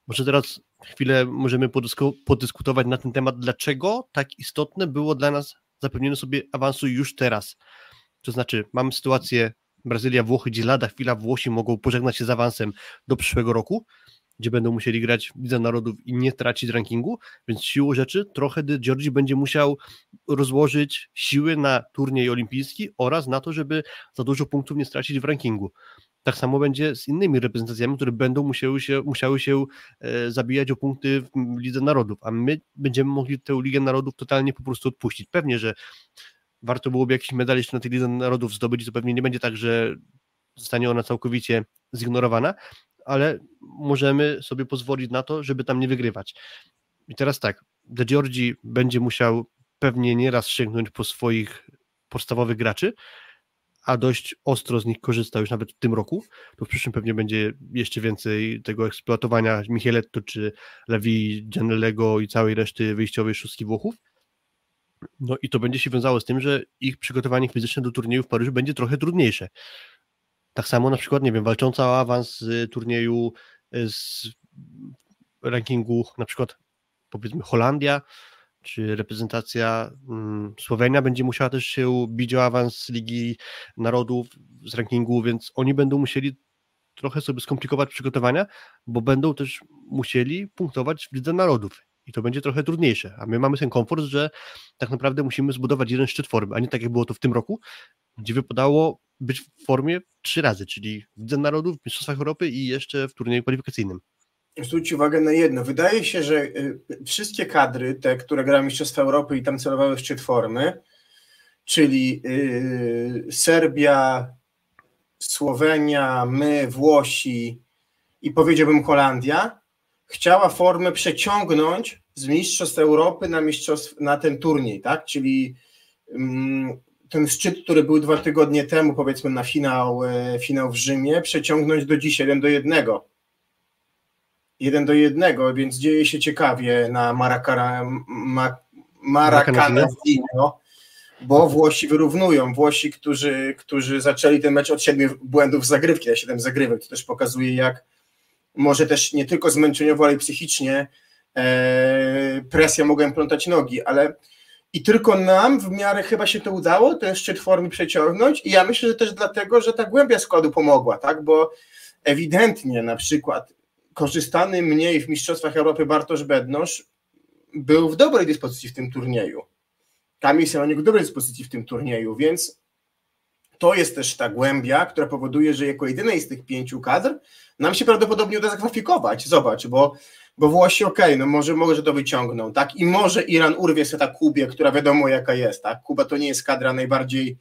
może teraz chwilę możemy podysku podyskutować na ten temat, dlaczego tak istotne było dla nas zapewnienie sobie awansu już teraz. To znaczy, mamy sytuację Brazylia, Włochy, gdzie lada chwila Włosi mogą pożegnać się z awansem do przyszłego roku, gdzie będą musieli grać w Lidze Narodów i nie tracić rankingu, więc siłą rzeczy trochę De będzie musiał rozłożyć siły na turniej olimpijski oraz na to, żeby za dużo punktów nie stracić w rankingu. Tak samo będzie z innymi reprezentacjami, które będą musiały się, musiały się e, zabijać o punkty w Lidze Narodów, a my będziemy mogli tę Ligę Narodów totalnie po prostu odpuścić. Pewnie, że warto byłoby jakiś medal jeszcze na tej Lidze Narodów zdobyć, to pewnie nie będzie tak, że zostanie ona całkowicie zignorowana, ale możemy sobie pozwolić na to, żeby tam nie wygrywać. I teraz tak, De Giorgi będzie musiał pewnie nieraz sięgnąć po swoich podstawowych graczy, a dość ostro z nich korzysta już nawet w tym roku, to w przyszłym pewnie będzie jeszcze więcej tego eksploatowania Micheletto czy Levi, Gianellego i całej reszty wyjściowej szóstki Włochów. No i to będzie się wiązało z tym, że ich przygotowanie fizyczne do turnieju w Paryżu będzie trochę trudniejsze. Tak samo na przykład, nie wiem, walcząca o awans z turnieju z rankingu na przykład powiedzmy Holandia, czy reprezentacja mm, Słowenia będzie musiała też się bić o awans Ligi Narodów z rankingu, więc oni będą musieli trochę sobie skomplikować przygotowania, bo będą też musieli punktować w Lidze Narodów i to będzie trochę trudniejsze, a my mamy ten komfort, że tak naprawdę musimy zbudować jeden szczyt formy, a nie tak jak było to w tym roku, gdzie wypadało być w formie trzy razy, czyli w Lidze Narodów, w Mistrzostwach Europy i jeszcze w turnieju kwalifikacyjnym zwróć uwagę na jedno. Wydaje się, że y, wszystkie kadry, te, które grały Mistrzostwa Europy i tam celowały w szczyt formy, czyli yy, Serbia, Słowenia, my, Włosi i powiedziałbym Holandia, chciała formę przeciągnąć z Mistrzostw Europy na, mistrzostw, na ten turniej, tak? Czyli mm, ten szczyt, który był dwa tygodnie temu, powiedzmy na finał, e, finał w Rzymie, przeciągnąć do dzisiaj, jeden do jednego jeden do jednego, więc dzieje się ciekawie na Maracara, ma, Maracanazino, bo Włosi wyrównują. Włosi, którzy, którzy zaczęli ten mecz od siedmiu błędów zagrywki, a siedem zagrywek, to też pokazuje, jak może też nie tylko zmęczeniowo, ale i psychicznie e, presja mogła plątać nogi, ale i tylko nam w miarę chyba się to udało, ten szczyt formy przeciągnąć. I ja myślę, że też dlatego, że ta głębia składu pomogła, tak, bo ewidentnie na przykład korzystany mniej w Mistrzostwach Europy Bartosz Bednosz był w dobrej dyspozycji w tym turnieju. Kamil Selonik w dobrej dyspozycji w tym turnieju, więc to jest też ta głębia, która powoduje, że jako jedynej z tych pięciu kadr nam się prawdopodobnie uda zakwalifikować. Zobacz, bo, bo Włosi okej, okay, no może, może to wyciągną, tak? I może Iran urwie sobie ta Kubie, która wiadomo jaka jest, tak? Kuba to nie jest kadra najbardziej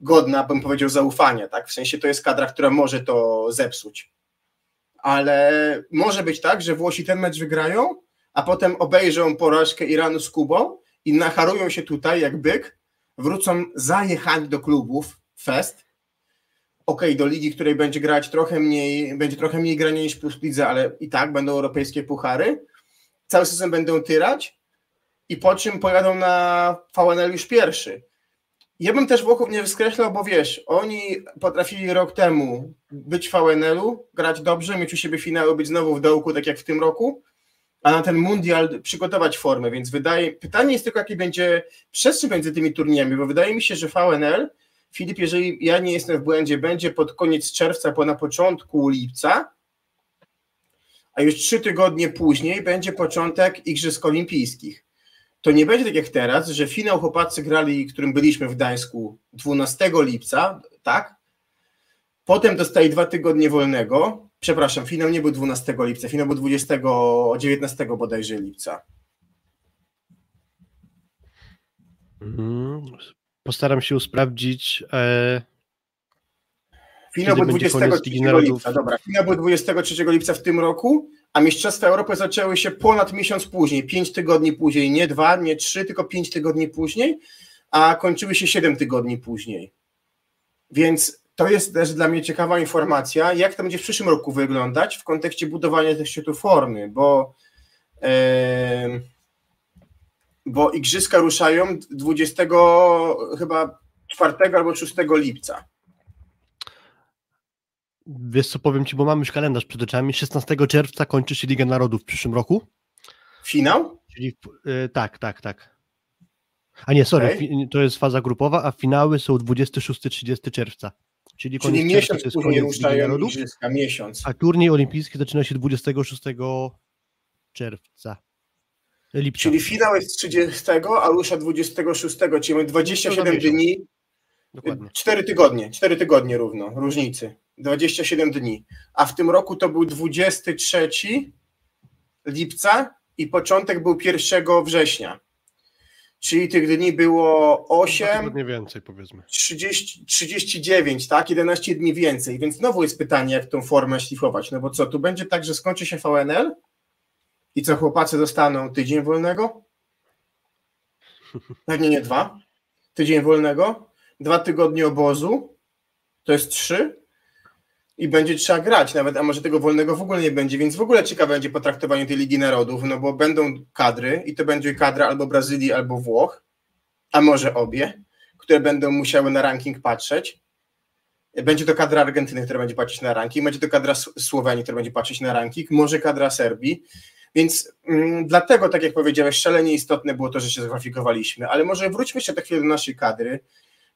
godna, bym powiedział, zaufania, tak? W sensie to jest kadra, która może to zepsuć ale może być tak, że Włosi ten mecz wygrają, a potem obejrzą porażkę Iranu z Kubą i nacharują się tutaj jak byk, wrócą zajechani do klubów, fest, ok, do ligi, której będzie grać trochę mniej, będzie trochę mniej grania niż plus lidze, ale i tak będą europejskie puchary, cały sezon będą tyrać i po czym pojadą na VNL już pierwszy. Ja bym też Włochów nie skreślał, bo wiesz, oni potrafili rok temu być w VNL-u, grać dobrze, mieć u siebie finały, być znowu w dołku, tak jak w tym roku, a na ten mundial przygotować formę, więc wydaje, pytanie jest tylko, jaki będzie przestrzeń między tymi turniejami, bo wydaje mi się, że VNL, Filip, jeżeli ja nie jestem w błędzie, będzie pod koniec czerwca, po na początku lipca, a już trzy tygodnie później będzie początek Igrzysk Olimpijskich to nie będzie tak jak teraz, że finał chłopacy grali, którym byliśmy w Gdańsku 12 lipca, tak? Potem dostali dwa tygodnie wolnego. Przepraszam, finał nie był 12 lipca, finał był 20, 19 bodajże lipca. Mhm. Postaram się sprawdzić. E... Finał był 23 lipca, dobra. Finał był 23 lipca w tym roku, a Mistrzostwa Europy zaczęły się ponad miesiąc później, pięć tygodni później, nie dwa, nie trzy, tylko pięć tygodni później, a kończyły się siedem tygodni później. Więc to jest też dla mnie ciekawa informacja, jak to będzie w przyszłym roku wyglądać w kontekście budowania tych szczytów formy, bo, yy, bo igrzyska ruszają 20 chyba 4 albo 6 lipca. Wiesz co, powiem Ci, bo mamy już kalendarz przed oczami. 16 czerwca kończy się Liga Narodów w przyszłym roku. Finał? Czyli yy, tak, tak, tak. A nie, sorry, okay. to jest faza grupowa, a finały są 26-30 czerwca. Czyli, Czyli miesiąc czerwca, później ruszają igrzyska, miesiąc. A turniej olimpijski zaczyna się 26 czerwca. Lipca. Czyli finał jest 30, a rusza 26, czyli mamy 27 dni. Dokładnie. 4 tygodnie, 4 tygodnie równo, różnicy. 27 dni, a w tym roku to był 23 lipca i początek był 1 września. Czyli tych dni było 8, Nie więcej powiedzmy. 30, 39, tak? 11 dni więcej. Więc znowu jest pytanie, jak tą formę szlifować. No bo co, tu będzie tak, że skończy się VNL i co chłopacy dostaną tydzień wolnego? Pewnie nie dwa. Tydzień wolnego, dwa tygodnie obozu, to jest trzy i będzie trzeba grać nawet, a może tego wolnego w ogóle nie będzie, więc w ogóle ciekawe będzie potraktowanie tej Ligi Narodów, no bo będą kadry i to będzie kadra albo Brazylii, albo Włoch, a może obie, które będą musiały na ranking patrzeć. Będzie to kadra Argentyny, która będzie patrzeć na ranking, będzie to kadra Słowenii, która będzie patrzeć na ranking, może kadra Serbii, więc mm, dlatego, tak jak powiedziałeś, szalenie istotne było to, że się zakwalifikowaliśmy, ale może wróćmy jeszcze tak chwilę do naszej kadry,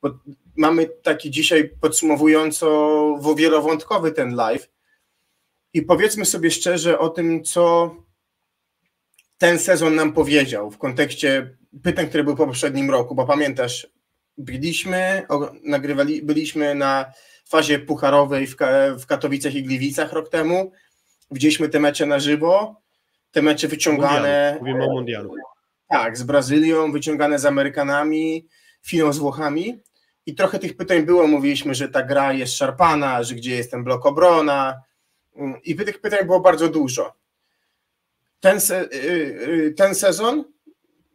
bo mamy taki dzisiaj podsumowująco wielowątkowy ten live i powiedzmy sobie szczerze o tym, co ten sezon nam powiedział w kontekście pytań, które były po poprzednim roku, bo pamiętasz, byliśmy, nagrywali, byliśmy na fazie pucharowej w, w Katowicach i Gliwicach rok temu, widzieliśmy te mecze na żywo, te mecze wyciągane. Mówimy o mundialu. Tak, z Brazylią, wyciągane z Amerykanami, finał z Włochami. I trochę tych pytań było, mówiliśmy, że ta gra jest szarpana, że gdzie jest ten blok obrona. Mm, I tych pytań było bardzo dużo. Ten, se, y, y, ten sezon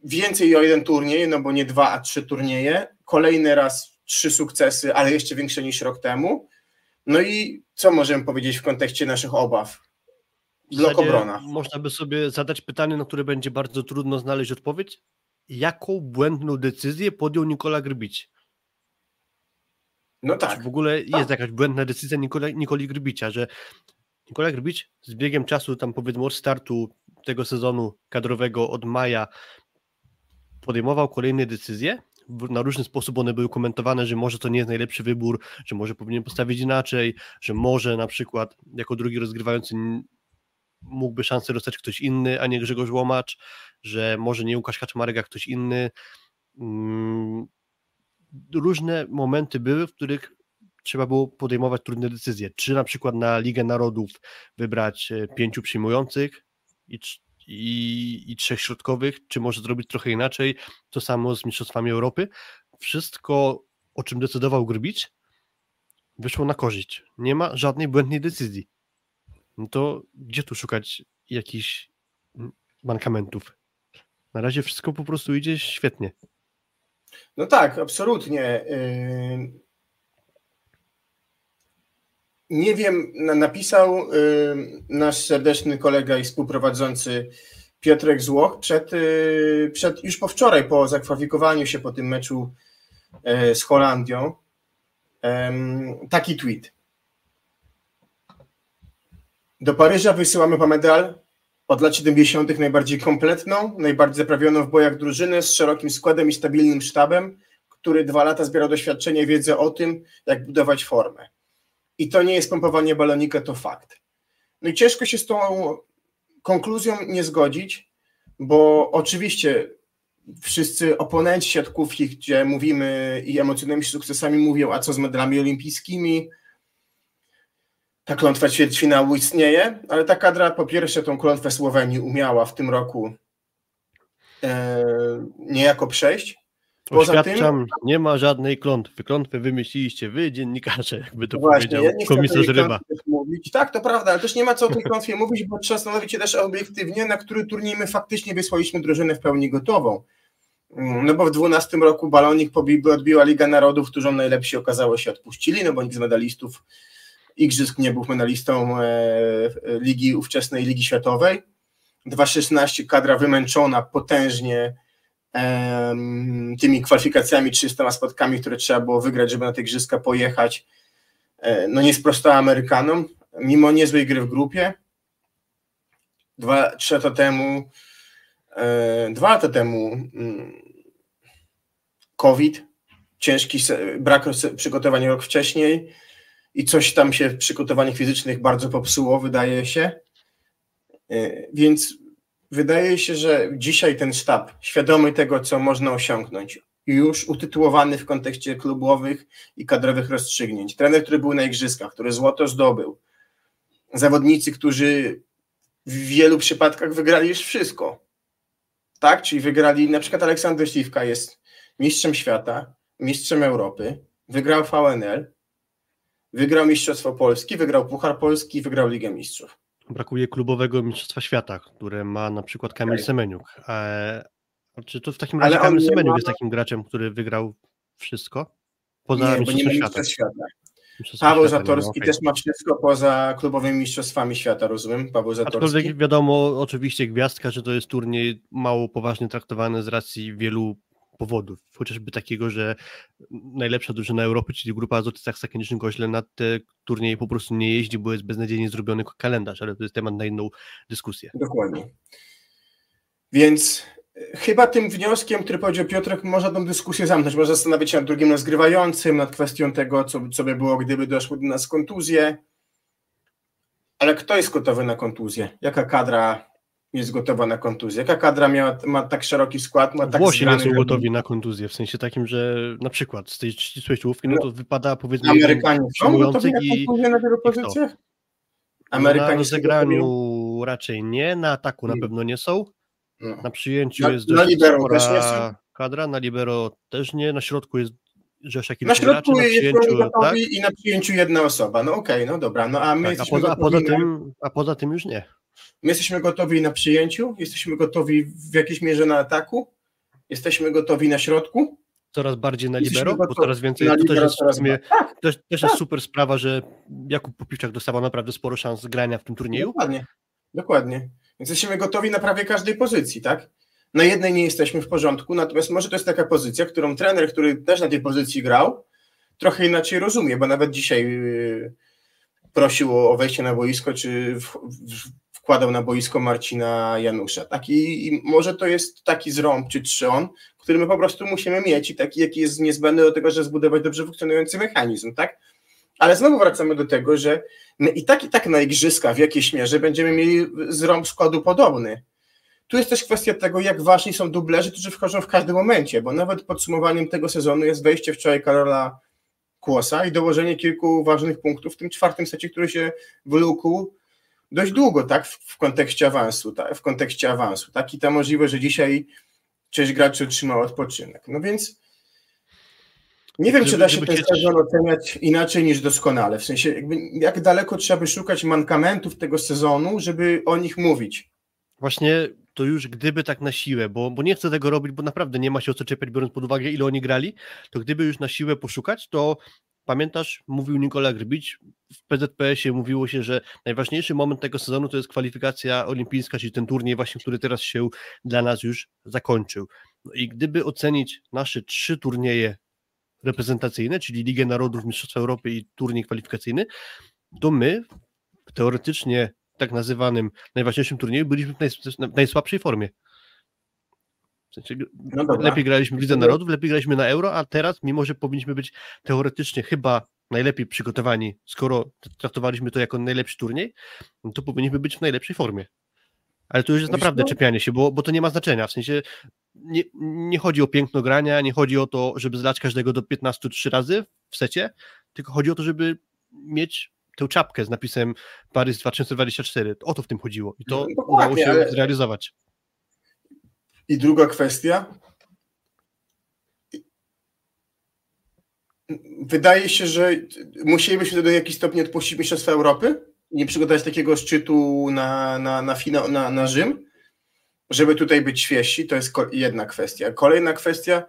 więcej o jeden turniej, no bo nie dwa, a trzy turnieje. Kolejny raz trzy sukcesy, ale jeszcze większe niż rok temu. No i co możemy powiedzieć w kontekście naszych obaw? Blok obrona. Można by sobie zadać pytanie, na które będzie bardzo trudno znaleźć odpowiedź. Jaką błędną decyzję podjął Nikola Grbić? No tak. Czy w ogóle tak. jest jakaś błędna decyzja Nikola, Nikoli Grbicia, że Nikola Grbić z biegiem czasu, tam powiedzmy od startu tego sezonu kadrowego od maja podejmował kolejne decyzje, na różny sposób one były komentowane, że może to nie jest najlepszy wybór, że może powinien postawić inaczej, że może na przykład jako drugi rozgrywający mógłby szansę dostać ktoś inny, a nie Grzegorz Łomacz, że może nie Łukasz Kaczmarek, a ktoś inny. Różne momenty były, w których trzeba było podejmować trudne decyzje. Czy na przykład na Ligę Narodów wybrać e, pięciu przyjmujących i, i, i trzech środkowych, czy może zrobić trochę inaczej. To samo z Mistrzostwami Europy. Wszystko, o czym decydował Grbicz, wyszło na korzyść. Nie ma żadnej błędnej decyzji no to gdzie tu szukać jakichś mankamentów? Na razie wszystko po prostu idzie świetnie. No tak, absolutnie. Yy, nie wiem, napisał yy, nasz serdeczny kolega i współprowadzący Piotrek Złoch przed, yy, przed już po wczoraj, po zakwalifikowaniu się po tym meczu z Holandią, taki tweet. Do Paryża wysyłamy po medal od lat 70. najbardziej kompletną, najbardziej zaprawioną w bojach drużynę z szerokim składem i stabilnym sztabem, który dwa lata zbierał doświadczenie i wiedzę o tym, jak budować formę. I to nie jest pompowanie balonika, to fakt. No i ciężko się z tą konkluzją nie zgodzić, bo oczywiście wszyscy oponenci siatkówki, gdzie mówimy i emocjonalnymi sukcesami mówią, a co z medalami olimpijskimi, ta klątwa ćwierćfinału istnieje, ale ta kadra po pierwsze tą klątwę Słowenii umiała w tym roku e, niejako przejść. Poza Oświadczam, tym, nie ma żadnej klątwy. Klątwę wymyśliliście wy, dziennikarze, jakby to właśnie, powiedział ja komisarz Ryba. Mówić. Tak, to prawda, ale też nie ma co o tej klątwie <laughs> mówić, bo trzeba zastanowić się też obiektywnie, na który turniej my faktycznie wysłaliśmy drużynę w pełni gotową. Mm, no bo w 12 roku balonik odbiła Liga Narodów, którą najlepsi okazało się odpuścili, no bo nikt z medalistów igrzysk nie był medalistą e, ligi, ówczesnej Ligi Światowej. 2.16 kadra wymęczona potężnie tymi kwalifikacjami, 300 spotkami, które trzeba było wygrać, żeby na te igrzyska pojechać. E, no nie sprostała Amerykanom, mimo niezłej gry w grupie. Dwa, trzy lata temu, e, dwa lata temu mm, COVID, ciężki brak przygotowania rok wcześniej, i coś tam się w przygotowaniach fizycznych bardzo popsuło, wydaje się. E, więc wydaje się, że dzisiaj ten sztab, świadomy tego, co można osiągnąć, już utytułowany w kontekście klubowych i kadrowych rozstrzygnięć. Trener, który był na igrzyskach, który złoto zdobył. Zawodnicy, którzy w wielu przypadkach wygrali już wszystko. Tak, czyli wygrali, na przykład Aleksander Śliwka jest mistrzem świata, mistrzem Europy, wygrał VNL, wygrał Mistrzostwo Polski, wygrał Puchar Polski, wygrał Ligę Mistrzów. Brakuje klubowego Mistrzostwa Świata, które ma na przykład Kamil Tak. Semeniuk. E, czy to w takim razie Kamil Semeniuk ma- jest takim graczem, który wygrał wszystko? Poza nie, bo nie ma Mistrzostwem Świata. Mistrzostw Świata. Mistrzostwa Paweł Świata ma, Zatorski też ma wszystko poza klubowymi mistrzostwami świata, rozumiem? Paweł Zatorski. Aczkolwiek wiadomo, oczywiście gwiazdka, że to jest turniej mało poważnie traktowany z racji wielu powodów. Chociażby takiego, że najlepsza drużyna Europy, czyli grupa Azotystach Sakenicznych Goźle na te turnieje po prostu nie jeździ, bo jest beznadziejnie zrobiony kalendarz, ale to jest temat na inną dyskusję. Dokładnie. Więc e, chyba tym wnioskiem, który powiedział Piotrek, można tą dyskusję zamknąć. Można zastanowić się nad drugim rozgrywającym, nad kwestią tego, co, co by było, gdyby doszło do nas kontuzje. Ale kto jest gotowy na kontuzję? Jaka kadra jest gotowa na kontuzję? Jaka kadra miała, ma tak szeroki skład? Ma tak Włosi nie są gotowi na kontuzję, w sensie takim, że na przykład z tej ścisłej czołówki, no to wypada powiedzmy Amerykanie są gotowi na i kontuzję na wielu pozycjach? na Amerykanie są rozegraniu raczej nie, na ataku na Hmm. pewno nie są, no. na przyjęciu Na- jest na dość libero spora też nie są? kadra, na libero też nie, na środku jest rzesza kilku Na środku graczy, na jest przyjęciu gotowi tak, i na przyjęciu jedna osoba. No okej, no dobra. No a my tak a, poza, a, poza na- tym, a poza tym już nie. My jesteśmy gotowi na przyjęciu, jesteśmy gotowi w jakiejś mierze na ataku, jesteśmy gotowi na środku. Coraz bardziej na libero, bo coraz więcej, na to też jest, sumie, Tak, też, też jest super sprawa, że Jakub Popiwczak dostawał naprawdę sporo szans grania w tym turnieju. dokładnie. Dokładnie. Więc jesteśmy gotowi na prawie każdej pozycji, tak? Na jednej nie jesteśmy w porządku, natomiast może to jest taka pozycja, którą trener, który też na tej pozycji grał, trochę inaczej rozumie, bo nawet dzisiaj yy, prosił o o wejście na boisko, czy w, w, wkładał na boisko Marcina Janusza. Tak? I, I może to jest taki zrąb czy trzon, który my po prostu musimy mieć i taki, jaki jest niezbędny do tego, żeby zbudować dobrze funkcjonujący mechanizm, tak? Ale znowu wracamy do tego, że my i tak, i tak na igrzyska w jakiejś mierze będziemy mieli zrąb składu podobny. Tu jest też kwestia tego, jak ważni są dublerzy, którzy wchodzą w każdym momencie, bo nawet podsumowaniem tego sezonu jest wejście wczoraj Karola Kłosa i dołożenie kilku ważnych punktów w tym czwartym secie, który się wylukł dość długo, tak, w, kontekście awansu, tak, w kontekście awansu, tak, i ta możliwość, że dzisiaj część graczy otrzymała odpoczynek. No więc nie wiem, czy da się ten sezon oceniać inaczej niż doskonale, w sensie jakby jak daleko trzeba by szukać mankamentów tego sezonu, żeby o nich mówić. Właśnie to już gdyby tak na siłę, bo, bo nie chcę tego robić, bo naprawdę nie ma się o co czepiać, biorąc pod uwagę, ile oni grali, to gdyby już na siłę poszukać, to pamiętasz, mówił Nikola Grbicz, w PZPS-ie mówiło się, że najważniejszy moment tego sezonu to jest kwalifikacja olimpijska, czyli ten turniej właśnie, który teraz się dla nas już zakończył. No i gdyby ocenić nasze trzy turnieje reprezentacyjne, czyli Ligę Narodów, Mistrzostwa Europy i turniej kwalifikacyjny, to my w teoretycznie tak nazywanym najważniejszym turnieju byliśmy w najsłabszej formie. W sensie, No dobra. lepiej graliśmy w Lidze Narodów, lepiej graliśmy na Euro, a teraz, mimo że powinniśmy być teoretycznie chyba najlepiej przygotowani, skoro traktowaliśmy to jako najlepszy turniej, no to powinniśmy być w najlepszej formie. Ale to już jest naprawdę czepianie się, bo, bo to nie ma znaczenia. W sensie nie, nie chodzi o piękno grania, nie chodzi o to, żeby zlać każdego do 15 trzy razy w secie, tylko chodzi o to, żeby mieć tę czapkę z napisem Paryż 2024. O to w tym chodziło i to No, udało się ale- zrealizować. I druga kwestia. Wydaje się, że musielibyśmy do jakiś stopni odpuścić Mistrzostwa Europy nie przygotować takiego szczytu na, na, na, finał, na, na Rzym, żeby tutaj być świeżsi. To jest jedna kwestia. Kolejna kwestia.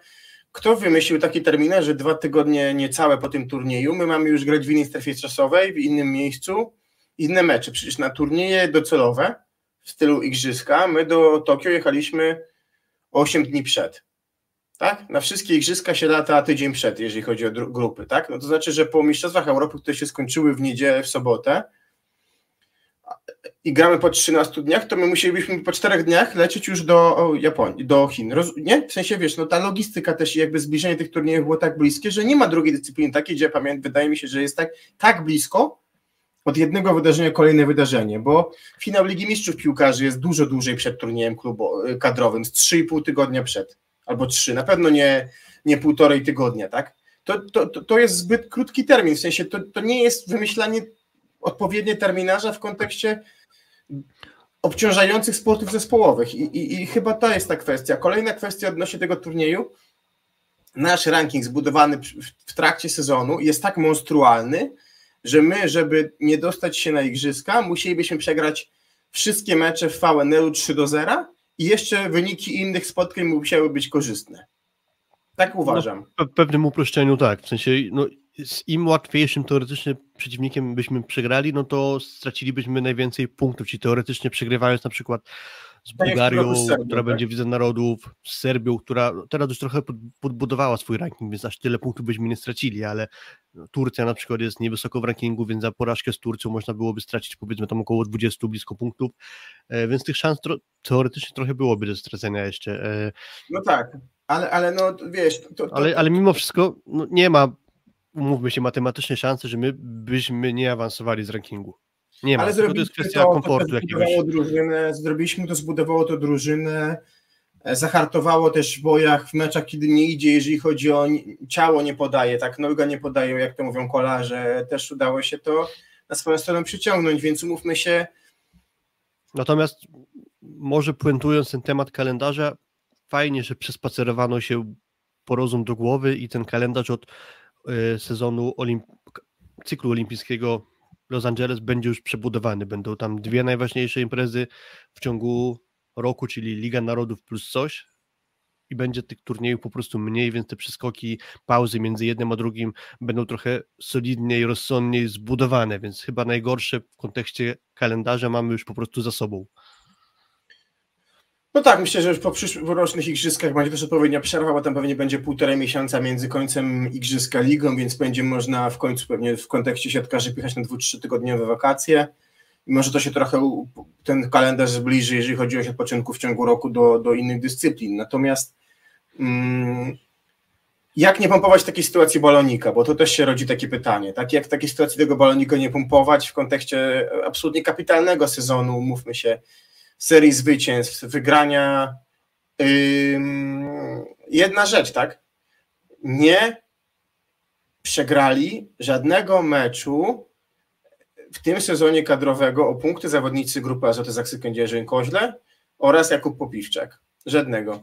Kto wymyślił taki terminarz, że dwa tygodnie niecałe po tym turnieju my mamy już grać w innej strefie czasowej, w innym miejscu, inne mecze? Przecież na turnieje docelowe w stylu Igrzyska my do Tokio jechaliśmy 8 dni przed. Tak? Na wszystkie igrzyska się lata tydzień przed, jeżeli chodzi o grupy, tak? No to znaczy, że po Mistrzostwach Europy, które się skończyły w niedzielę, w sobotę i gramy po 13 dniach, to my musielibyśmy po 4 dniach lecieć już do Japonii, do Chin. Roz, nie? W sensie, wiesz, no ta logistyka też i jakby zbliżenie tych turniejów było tak bliskie, że nie ma drugiej dyscypliny takiej, gdzie pamiętam, wydaje mi się, że jest tak, tak blisko od jednego wydarzenia kolejne wydarzenie, bo finał Ligi Mistrzów Piłkarzy jest dużo dłużej przed turniejem klubo, kadrowym, z 3,5 tygodnia przed, albo 3, na pewno nie nie półtorej tygodnia, tak? To, to, to jest zbyt krótki termin, w sensie to, to nie jest wymyślanie odpowiednie terminarza w kontekście obciążających sportów zespołowych I, i, i chyba to jest ta kwestia. Kolejna kwestia odnośnie tego turnieju, nasz ranking zbudowany w trakcie sezonu jest tak monstrualny, że my, żeby nie dostać się na igrzyska, musielibyśmy przegrać wszystkie mecze w VNL-u 3 do 0 i jeszcze wyniki innych spotkań musiały być korzystne. Tak no, uważam. No, w pewnym uproszczeniu tak, w sensie no, z im łatwiejszym teoretycznie przeciwnikiem byśmy przegrali, no to stracilibyśmy najwięcej punktów, czyli teoretycznie przegrywając na przykład z tak Bułgarią, z Serbią, która tak? będzie w Lidze Narodów, z Serbią, która teraz już trochę podbudowała swój ranking, więc aż tyle punktów byśmy nie stracili, ale no, Turcja na przykład jest niewysoko w rankingu, więc za porażkę z Turcją można byłoby stracić powiedzmy tam około 20 blisko punktów, e, więc tych szans teoretycznie trochę byłoby do stracenia jeszcze. E. No tak, ale, ale no wiesz... To, to, ale, ale mimo wszystko no, nie ma, umówmy się, matematycznej szansy, że my byśmy nie awansowali z rankingu. Nie ma, Ale to jest kwestia to, komfortu to jakiegoś. Drużynę, zrobiliśmy to, zbudowało to drużynę, e, zahartowało też w bojach, w meczach, kiedy nie idzie, jeżeli chodzi o ciało nie podaje, tak, noga nie podają, jak to mówią kolarze, też udało się to na swoją stronę przyciągnąć, więc umówmy się. Natomiast może puentując ten temat kalendarza, fajnie, że przespacerowano się po rozum do głowy i ten kalendarz od y, sezonu olimp cyklu olimpijskiego Los Angeles będzie już przebudowany. Będą tam dwie najważniejsze imprezy w ciągu roku, czyli Liga Narodów plus coś. I będzie tych turniejów po prostu mniej, więc te przeskoki, pauzy między jednym a drugim będą trochę solidniej, rozsądniej zbudowane, więc chyba najgorsze w kontekście kalendarza mamy już po prostu za sobą. No tak, myślę, że już po przyszłorocznych igrzyskach będzie też odpowiednia przerwa, bo tam pewnie będzie półtorej miesiąca między końcem igrzyska ligą, więc będzie można w końcu pewnie w kontekście siatkarzy pychać na dwu, trzy tygodniowe wakacje. I może to się trochę, ten kalendarz zbliży, jeżeli chodzi o odpoczynku w ciągu roku do, do innych dyscyplin. Natomiast mm, jak nie pompować takiej sytuacji balonika, bo to też się rodzi takie pytanie, tak? Jak w takiej sytuacji tego balonika nie pompować w kontekście absolutnie kapitalnego sezonu, mówmy się, serii zwycięstw, wygrania. jedna rzecz, tak? Nie przegrali żadnego meczu w tym sezonie kadrowego o punkty zawodnicy grupy Azoty Zaksy Kędzierzyn Koźle oraz Jakub Popiwczak. Żadnego.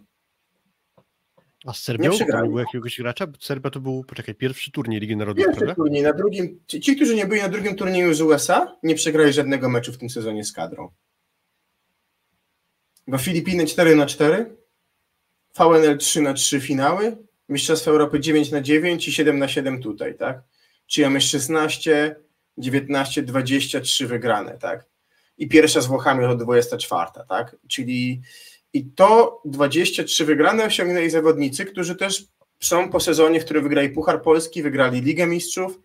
A z Serbią nie był jakiegoś gracza? Serbia to był, poczekaj, pierwszy turniej Ligi Narodów, Pierwszy prawda? turniej, na drugim, ci, którzy nie byli na drugim turnieju z USA, nie przegrali żadnego meczu w tym sezonie z kadrą. Bo Filipiny 4 na 4, VNL 3 na 3 finały, Mistrzostwa Europy 9 na 9 i 7 na 7 tutaj, tak? Czyli mamy 16, 19, 23 wygrane, tak? I pierwsza z Włochami to 24, tak? Czyli i to 23 wygrane osiągnęli zawodnicy, którzy też są po sezonie, w którym wygrali Puchar Polski, wygrali Ligę Mistrzów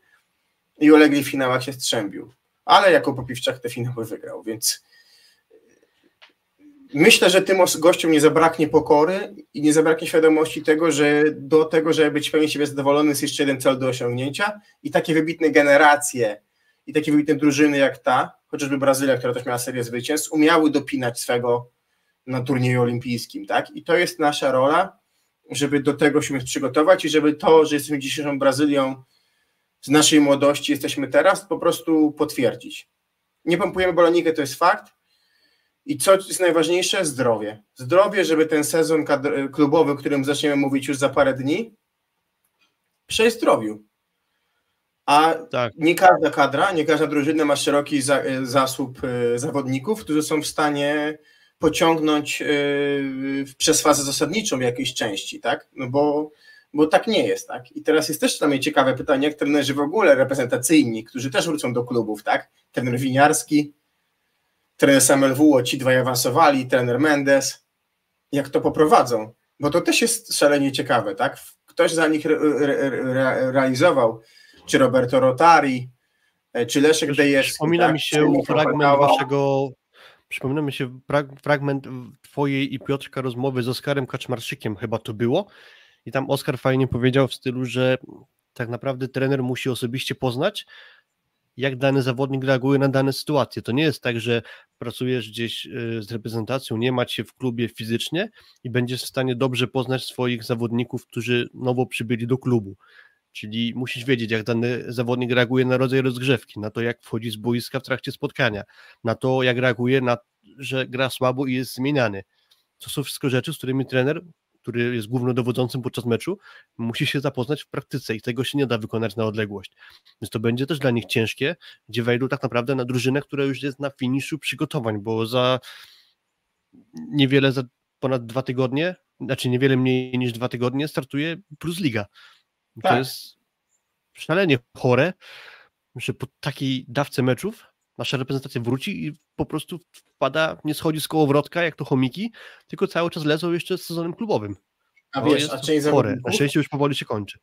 i ulegli w finałach się strzębił. Ale jako Popiwczak te finały wygrał, więc Myślę, że tym gościom nie zabraknie pokory i nie zabraknie świadomości tego, że do tego, żeby być pełni siebie zadowolony, jest jeszcze jeden cel do osiągnięcia i takie wybitne generacje i takie wybitne drużyny jak ta, chociażby Brazylia, która też miała serię zwycięstw, umiały dopinać swego na turnieju olimpijskim, tak? I to jest nasza rola, żeby do tego się przygotować i żeby to, że jesteśmy dzisiejszą Brazylią z naszej młodości, jesteśmy teraz, po prostu potwierdzić. Nie pompujemy balonikę, to jest fakt, i co jest najważniejsze? Zdrowie. Zdrowie, żeby ten sezon klubowy, o którym zaczniemy mówić już za parę dni, przejść zdrowiu. A tak. nie każda kadra, nie każda drużyna ma szeroki za, zasób e, zawodników, którzy są w stanie pociągnąć yy, przez fazę zasadniczą jakiejś części, tak? No bo, bo tak nie jest, tak? I teraz jest też dla mnie ciekawe pytanie, jak trenerzy w ogóle reprezentacyjni, którzy też wrócą do klubów, tak? Trener Winiarski, trener Samuel Wuło, ci dwaj awansowali, trener Mendes, jak to poprowadzą, bo to też jest szalenie ciekawe, tak? Ktoś za nich re, re, re, realizował, czy Roberto Rotari, e, czy Leszek Dejewski. Przypomina tak? mi się fragment waszego, przypomina mi się fragment twojej i Piotrka rozmowy z Oskarem Kaczmarszykiem, chyba to było, i tam Oskar fajnie powiedział w stylu, że tak naprawdę trener musi osobiście poznać jak dany zawodnik reaguje na dane sytuacje. To nie jest tak, że pracujesz gdzieś y, z reprezentacją, nie macie w klubie fizycznie i będziesz w stanie dobrze poznać swoich zawodników, którzy nowo przybyli do klubu. Czyli musisz wiedzieć, jak dany zawodnik reaguje na rodzaj rozgrzewki, na to, jak wchodzi z boiska w trakcie spotkania, na to, jak reaguje na że gra słabo i jest zmieniany. To są wszystko rzeczy, z którymi trener, który jest głównodowodzącym podczas meczu, musi się zapoznać w praktyce i tego się nie da wykonać na odległość. Więc to będzie też dla nich ciężkie, gdzie wejdą tak naprawdę na drużynę, która już jest na finiszu przygotowań, bo za niewiele, za ponad dwa tygodnie, znaczy niewiele mniej niż dwa tygodnie startuje Plus Liga. Tak. To jest szalenie chore, że po takiej dawce meczów nasza reprezentacja wróci i po prostu wpada, nie schodzi z kołowrotka jak to chomiki, tylko cały czas lecą jeszcze z sezonem klubowym. A wiesz, a część. Na szczęście już powoli się kończy.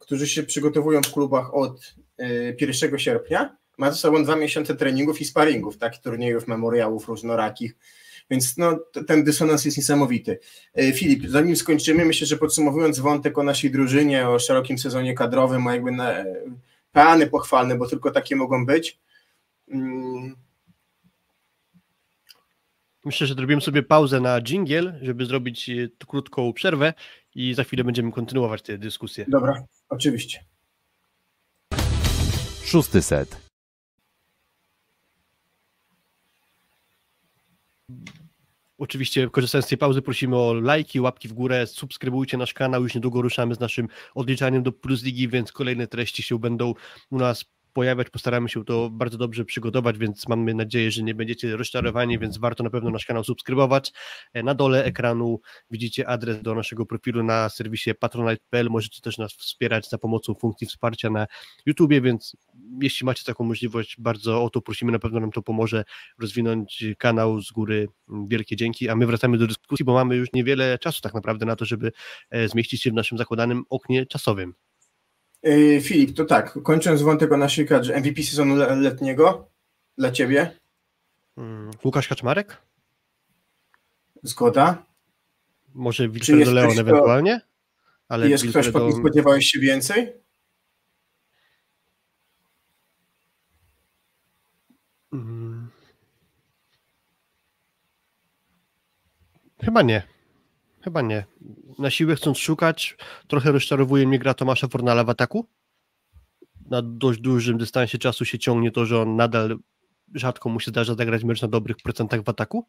Którzy się przygotowują w klubach od y, 1 sierpnia, ma ze sobą dwa miesiące treningów i sparingów, takich turniejów, memoriałów różnorakich, więc no, ten dysonans jest niesamowity. Y, Filip, zanim skończymy, myślę, że podsumowując wątek o naszej drużynie, o szerokim sezonie kadrowym, o jakby na, peany pochwalne, bo tylko takie mogą być. Myślę, że zrobimy sobie pauzę na jingle, żeby zrobić e, krótką przerwę i za chwilę będziemy kontynuować tę dyskusję. Dobra, oczywiście. Szósty set. Oczywiście, korzystając z tej pauzy, prosimy o lajki, łapki w górę, subskrybujcie nasz kanał. Już niedługo ruszamy z naszym odliczaniem do Plus Ligi, więc kolejne treści się będą u nas pojawiać. Postaramy się to bardzo dobrze przygotować, więc mamy nadzieję, że nie będziecie rozczarowani, więc warto na pewno nasz kanał subskrybować. E, na dole ekranu widzicie adres do naszego profilu na serwisie patronite.pl. Możecie też nas wspierać za pomocą funkcji wsparcia na YouTubie, więc jeśli macie taką możliwość, bardzo o to prosimy, na pewno nam to pomoże rozwinąć kanał z góry. Wielkie dzięki, a my wracamy do dyskusji, bo mamy już niewiele czasu tak naprawdę na to, żeby e, zmieścić się w naszym zakładanym oknie czasowym. Yy, Filip, to tak, kończąc wątek o naszej kadrze, MVP sezonu letniego dla Ciebie? Hmm, Łukasz Kaczmarek? Zgoda. Może Wilfredo Leon ktoś, ewentualnie? Ale jest Wilfredo... ktoś, po kim spodziewałeś się więcej? Hmm. Chyba nie. Chyba nie. Na siłę chcąc szukać, trochę rozczarowuje mnie gra Tomasza Fornala w ataku. Na dość dużym dystansie czasu się ciągnie to, że on nadal rzadko mu się zdarza zagrać mecz na dobrych procentach w ataku.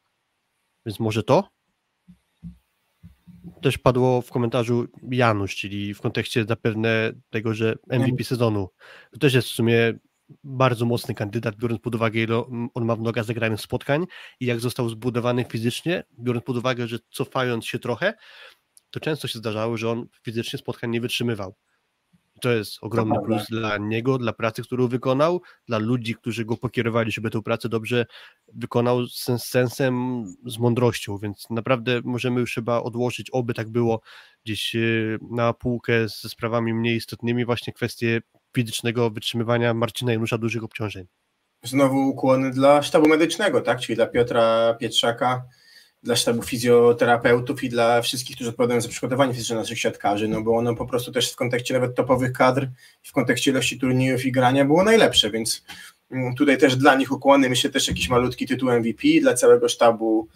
Więc może to. Też padło w komentarzu Janusz, czyli w kontekście zapewne tego, że MVP sezonu. To też jest w sumie bardzo mocny kandydat, biorąc pod uwagę, ile on ma w nogach zagranych spotkań i jak został zbudowany fizycznie, biorąc pod uwagę, że cofając się trochę, to często się zdarzało, że on fizycznie spotkań nie wytrzymywał. To jest ogromny to plus dla niego, dla pracy, którą wykonał, dla ludzi, którzy go pokierowali, żeby tę pracę dobrze wykonał z sensem, z mądrością, więc naprawdę możemy już chyba odłożyć, oby tak było, gdzieś y, na półkę ze sprawami mniej istotnymi, właśnie kwestie fizycznego wytrzymywania Marcina Janusza dużych obciążeń. Znowu ukłony dla sztabu medycznego, tak? Czyli dla Piotra Pietrzaka, dla sztabu fizjoterapeutów i dla wszystkich, którzy odpowiadają za przygotowanie fizyczne naszych siatkarzy, no bo ono po prostu też w kontekście nawet topowych kadr, w kontekście ilości turniejów i grania było najlepsze, więc mm, tutaj też dla nich ukłony, myślę też jakiś malutki tytuł MVP, dla całego sztabu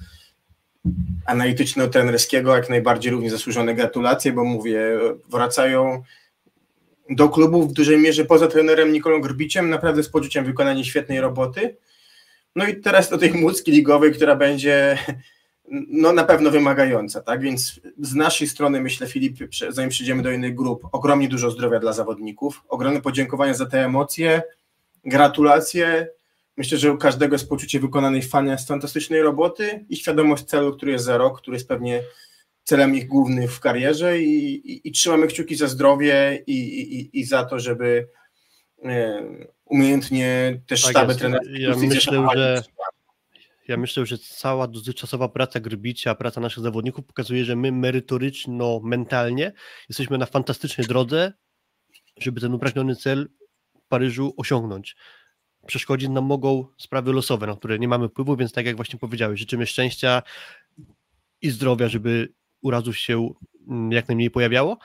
analityczno-trenerskiego jak najbardziej równie zasłużone gratulacje, bo mówię, wracają do klubu w dużej mierze poza trenerem Nikolą Grbiciem, naprawdę z poczuciem wykonania świetnej roboty. No i teraz do tej mucki ligowej, która będzie no na pewno wymagająca, tak? Więc z naszej strony myślę, Filip, zanim przejdziemy do innych grup, ogromnie dużo zdrowia dla zawodników, ogromne podziękowania za te emocje, gratulacje. Myślę, że u każdego jest poczucie wykonanej fantastycznej roboty i świadomość celu, który jest za rok, który jest pewnie celem ich głównych w karierze i, i, i trzymamy kciuki za zdrowie i, i, i za to, żeby e, umiejętnie też tak sztaby trenerskie. Ja myślę, że ja myślę, że cała dotychczasowa praca Grbicia, praca naszych zawodników pokazuje, że my merytoryczno, mentalnie jesteśmy na fantastycznej drodze, żeby ten upragniony cel w Paryżu osiągnąć. Przeszkodzić nam mogą sprawy losowe, na które nie mamy wpływu, więc tak jak właśnie powiedziałeś, życzymy szczęścia i zdrowia, żeby urazów się mm, jak najmniej pojawiało,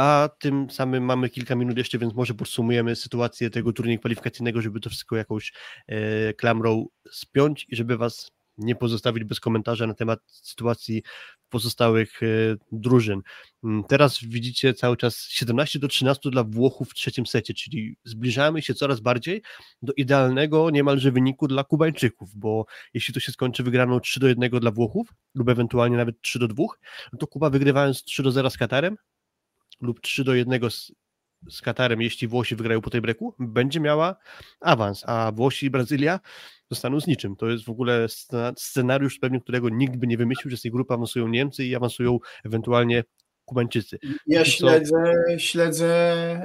a tym samym mamy kilka minut jeszcze, więc może podsumujemy sytuację tego turnieju kwalifikacyjnego, żeby to wszystko jakąś e, klamrą spiąć i żeby Was nie pozostawić bez komentarza na temat sytuacji pozostałych e, drużyn. Mm, teraz widzicie cały czas 17 do 13 dla Włochów w trzecim secie, czyli zbliżamy się coraz bardziej do idealnego niemalże wyniku dla Kubańczyków, bo jeśli to się skończy wygraną 3 do 1 dla Włochów lub ewentualnie nawet 3 do 2, no to Kuba wygrywając 3 do 0 z Katarem lub 3 do 1 z, z Katarem, jeśli Włosi wygrają po tej breku, będzie miała awans, a Włosi i Brazylia zostaną z niczym. To jest w ogóle scenariusz, pewnie którego nikt by nie wymyślił, że z tej grupy awansują Niemcy i awansują ewentualnie Kubańczycy. Ja śledzę, śledzę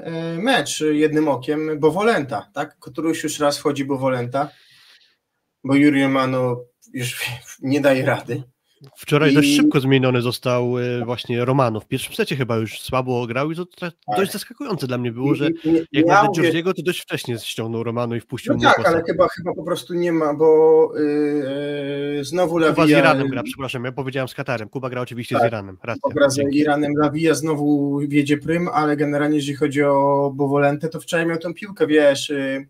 e, mecz jednym okiem Bowolenta, tak? Któryś już raz wchodzi Bowolenta, bo Juri Mano już <laughs> nie daje rady. Wczoraj I... dość szybko zmieniony został e, właśnie Romano. W pierwszym secie chyba już słabo grał i to tak. dość zaskakujące dla mnie było, że jak na Giorgiego to dość wcześnie ściągnął Romano i wpuścił no tak, ale chyba, chyba po prostu nie ma, bo yy, znowu Lawija... Kuba z Iranem gra, przepraszam, ja powiedziałem z Katarem. Kuba gra oczywiście tak, z Iranem. Racja. z Iranem Lawija znowu wiedzie prym, ale generalnie jeżeli chodzi o Bowolentę, to wczoraj miał tą piłkę, wiesz... Yy,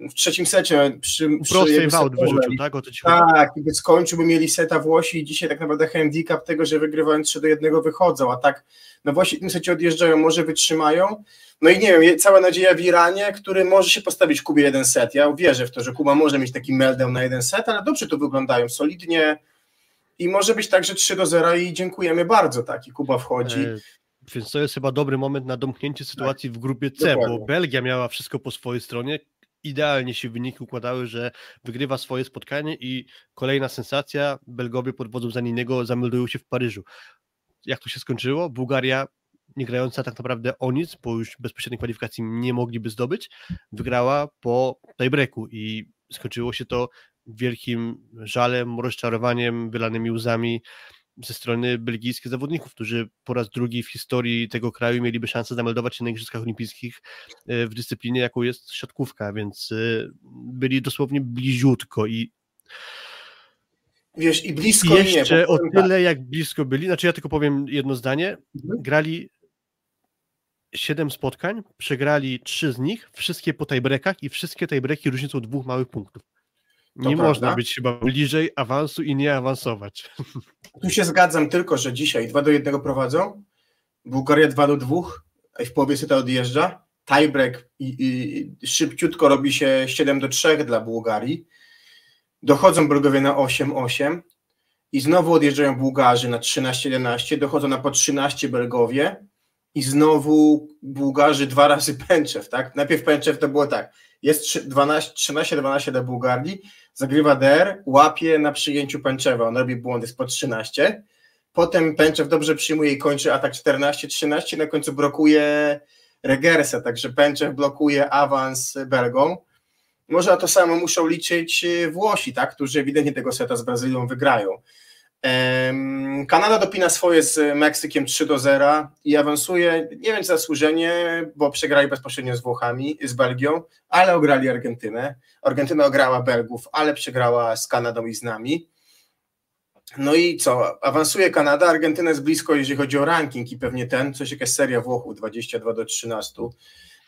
w trzecim secie przy, przy prostej wałt wyrzucił, tak? O to ci tak, by skończył, by mieli seta Włosi i dzisiaj tak naprawdę handicap tego, że wygrywając 3 do 1 wychodzą, a tak no Włosi w tym secie odjeżdżają, może wytrzymają, no i nie wiem, cała nadzieja w Iranie, który może się postawić Kubie jeden set, ja wierzę w to, że Kuba może mieć taki meltdown na jeden set, ale dobrze to wyglądają, solidnie i może być tak, że 3 do 0 i dziękujemy bardzo, tak, i Kuba wchodzi. E więc to jest chyba dobry moment na domknięcie sytuacji w grupie C, dokładnie. bo Belgia miała wszystko po swojej stronie, idealnie się wyniki układały, że wygrywa swoje spotkanie i kolejna sensacja, Belgowie pod wodzą Zaniniego zameldują się w Paryżu. Jak to się skończyło? Bułgaria nie grająca tak naprawdę o nic, bo już bezpośredniej kwalifikacji nie mogliby zdobyć, wygrała po tiebreaku i skończyło się to wielkim żalem, rozczarowaniem, wylanymi łzami ze strony belgijskich zawodników, którzy po raz drugi w historii tego kraju mieliby szansę zameldować się na Igrzyskach Olimpijskich e, w dyscyplinie, jaką jest siatkówka, więc e, byli dosłownie bliziutko i Wiesz, i blisko jeszcze nie, o tyle, tak. jak blisko byli, znaczy ja tylko powiem jedno zdanie, mhm. grali siedem spotkań, przegrali trzy z nich, wszystkie po tiebreakach i wszystkie tiebreaki różnicą dwóch małych punktów. Nie to można prawda. być chyba bliżej awansu i nie awansować. Tu się zgadzam tylko, że dzisiaj 2 do 1 prowadzą, Bułgaria 2 do 2, a w połowie to odjeżdża, tiebreak i, i szybciutko robi się 7 do 3 dla Bułgarii. Dochodzą Belgowie na 8-8 i znowu odjeżdżają Bułgarzy na 13-11, dochodzą na po 13 Belgowie i znowu Bułgarzy dwa razy <laughs> Pęczew, tak? Najpierw Pęczew to było tak, jest 13-12 dla Bułgarii, zagrywa DR, łapie na przyjęciu Pęczewa, on robi błądy z po 13, potem Pęczew dobrze przyjmuje i kończy atak 14-13, na końcu blokuje Regersa, także Pęczew blokuje awans Belgą. Może na to samo muszą liczyć Włosi, tak, którzy ewidentnie tego seta z Brazylią wygrają. Kanada dopina swoje z Meksykiem 3 do 0 i awansuje, nie wiem zasłużenie, bo przegrali bezpośrednio z Włochami, z Belgią, ale ograli Argentynę. Argentyna ograła Belgów, ale przegrała z Kanadą i z nami. No i co? Awansuje Kanada, Argentyna jest blisko, jeżeli chodzi o ranking i pewnie ten, coś jakaś seria Włochów 22 do 13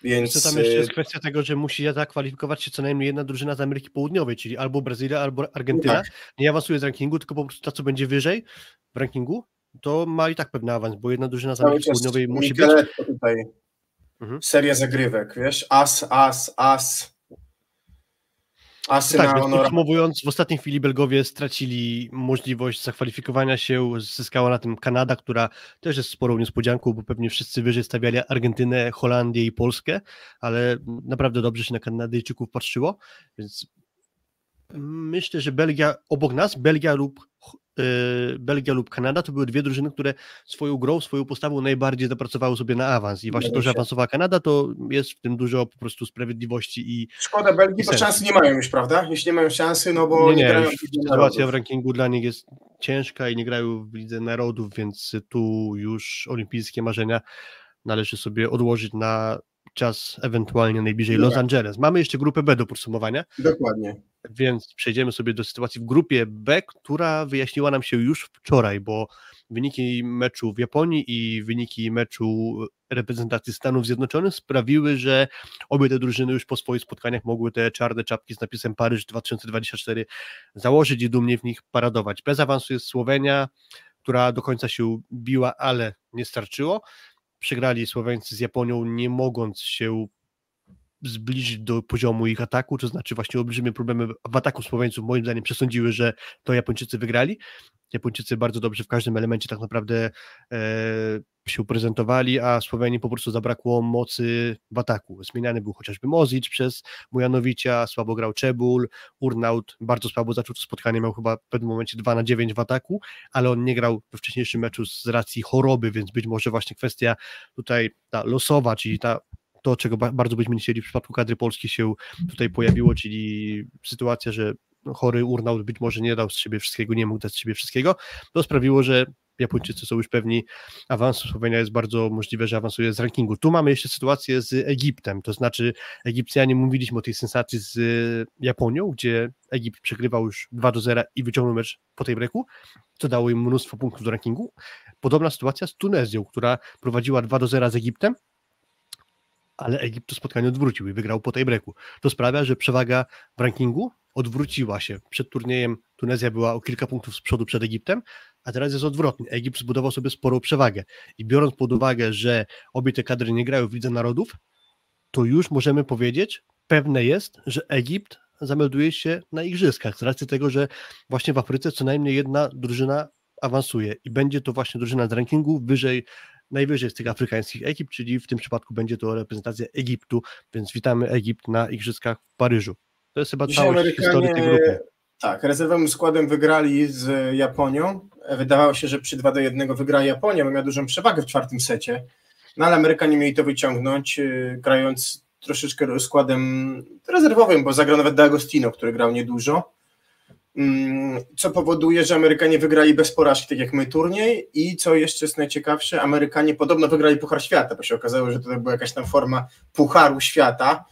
więc... Co tam jeszcze jest y, kwestia tego, że musi zakwalifikować się co najmniej jedna drużyna z Ameryki Południowej, czyli albo Brazylia, albo Argentyna. Tak. Nie awansuje z rankingu, tylko po prostu ta, co będzie wyżej w rankingu, to ma i tak pewny awans, bo jedna drużyna z Ameryki Południowej musi być. Tutaj. Mhm. Seria zagrywek, wiesz? As, as, as. Asy tak, więc podsumowując, w ostatniej chwili Belgowie stracili możliwość zakwalifikowania się, zyskała na tym Kanada, która też jest sporą niespodzianką, bo pewnie wszyscy wyżej stawiali Argentynę, Holandię i Polskę, ale naprawdę dobrze się na Kanadyjczyków patrzyło, więc myślę, że Belgia obok nas, Belgia lub Belgia lub Kanada, to były dwie drużyny, które swoją grą, swoją postawą najbardziej zapracowały sobie na awans. I właśnie to, że awansowała Kanada, to jest w tym dużo po prostu sprawiedliwości i. Szkoda Belgii, bo szansy nie mają już, prawda? Jeśli nie mają szansy, no bo nie, nie, nie grają. Sytuacja w rankingu dla nich jest ciężka i nie grają w Lidze Narodów, więc tu już olimpijskie marzenia należy sobie odłożyć na czas ewentualnie najbliżej Los Angeles. Mamy jeszcze grupę B do podsumowania. Dokładnie. Więc przejdziemy sobie do sytuacji w grupie B, która wyjaśniła nam się już wczoraj, bo wyniki meczu w Japonii i wyniki meczu reprezentacji Stanów Zjednoczonych sprawiły, że obie te drużyny już po swoich spotkaniach mogły te czarne czapki z napisem Paryż 2024 założyć i dumnie w nich paradować. Bez awansu jest Słowenia, która do końca się biła, ale nie starczyło. Przegrali Słoweńcy z Japonią, nie mogąc się zbliżyć do poziomu ich ataku, to znaczy właśnie olbrzymie problemy w ataku Słoweńców moim zdaniem przesądziły, że to Japończycy wygrali. Japończycy bardzo dobrze w każdym elemencie tak naprawdę e, się prezentowali, a Słowenii po prostu zabrakło mocy w ataku. Zmieniany był chociażby Mozic przez Mujanowicza, słabo grał Czebul, Urnaut bardzo słabo zaczął to spotkanie, miał chyba w pewnym momencie 2 na 9 w ataku, ale on nie grał we wcześniejszym meczu z racji choroby, więc być może właśnie kwestia tutaj ta losowa, czyli ta to, czego bardzo byśmy chcieli w przypadku kadry polskiej się tutaj pojawiło, czyli sytuacja, że chory Urnaut być może nie dał z siebie wszystkiego, nie mógł dać z siebie wszystkiego, to sprawiło, że Japończycy są już pewni awansu. Słowenia jest bardzo możliwe, że awansuje z rankingu. Tu mamy jeszcze sytuację z Egiptem, to znaczy Egipcjanie mówiliśmy o tej sensacji z Japonią, gdzie Egipt przegrywał już 2 do 0 i wyciągnął mecz po tej breaku, co dało im mnóstwo punktów do rankingu. Podobna sytuacja z Tunezją, która prowadziła 2 do 0 z Egiptem, ale Egipt to spotkanie odwrócił i wygrał po tej breaku. To sprawia, że przewaga w rankingu odwróciła się. Przed turniejem Tunezja była o kilka punktów z przodu przed Egiptem, a teraz jest odwrotnie. Egipt zbudował sobie sporą przewagę i biorąc pod uwagę, że obie te kadry nie grają w Lidze Narodów, to już możemy powiedzieć, pewne jest, że Egipt zamelduje się na igrzyskach z racji tego, że właśnie w Afryce co najmniej jedna drużyna awansuje i będzie to właśnie drużyna z rankingu wyżej najwyżej z tych afrykańskich ekip, czyli w tym przypadku będzie to reprezentacja Egiptu, więc witamy Egipt na Igrzyskach w Paryżu. To jest chyba Dzisiaj całość historii tej grupy. Tak, rezerwowym składem wygrali z Japonią. Wydawało się, że przy 2 do 1 wygra Japonia, bo miała dużą przewagę w czwartym secie. No ale Amerykanie mieli to wyciągnąć, y, grając troszeczkę składem rezerwowym, bo zagrał nawet D'Agostino, który grał niedużo. Mm, co powoduje, że Amerykanie wygrali bez porażki, tak jak my turniej. I co jeszcze jest najciekawsze, Amerykanie podobno wygrali Puchar Świata, bo się okazało, że to była jakaś tam forma Pucharu Świata,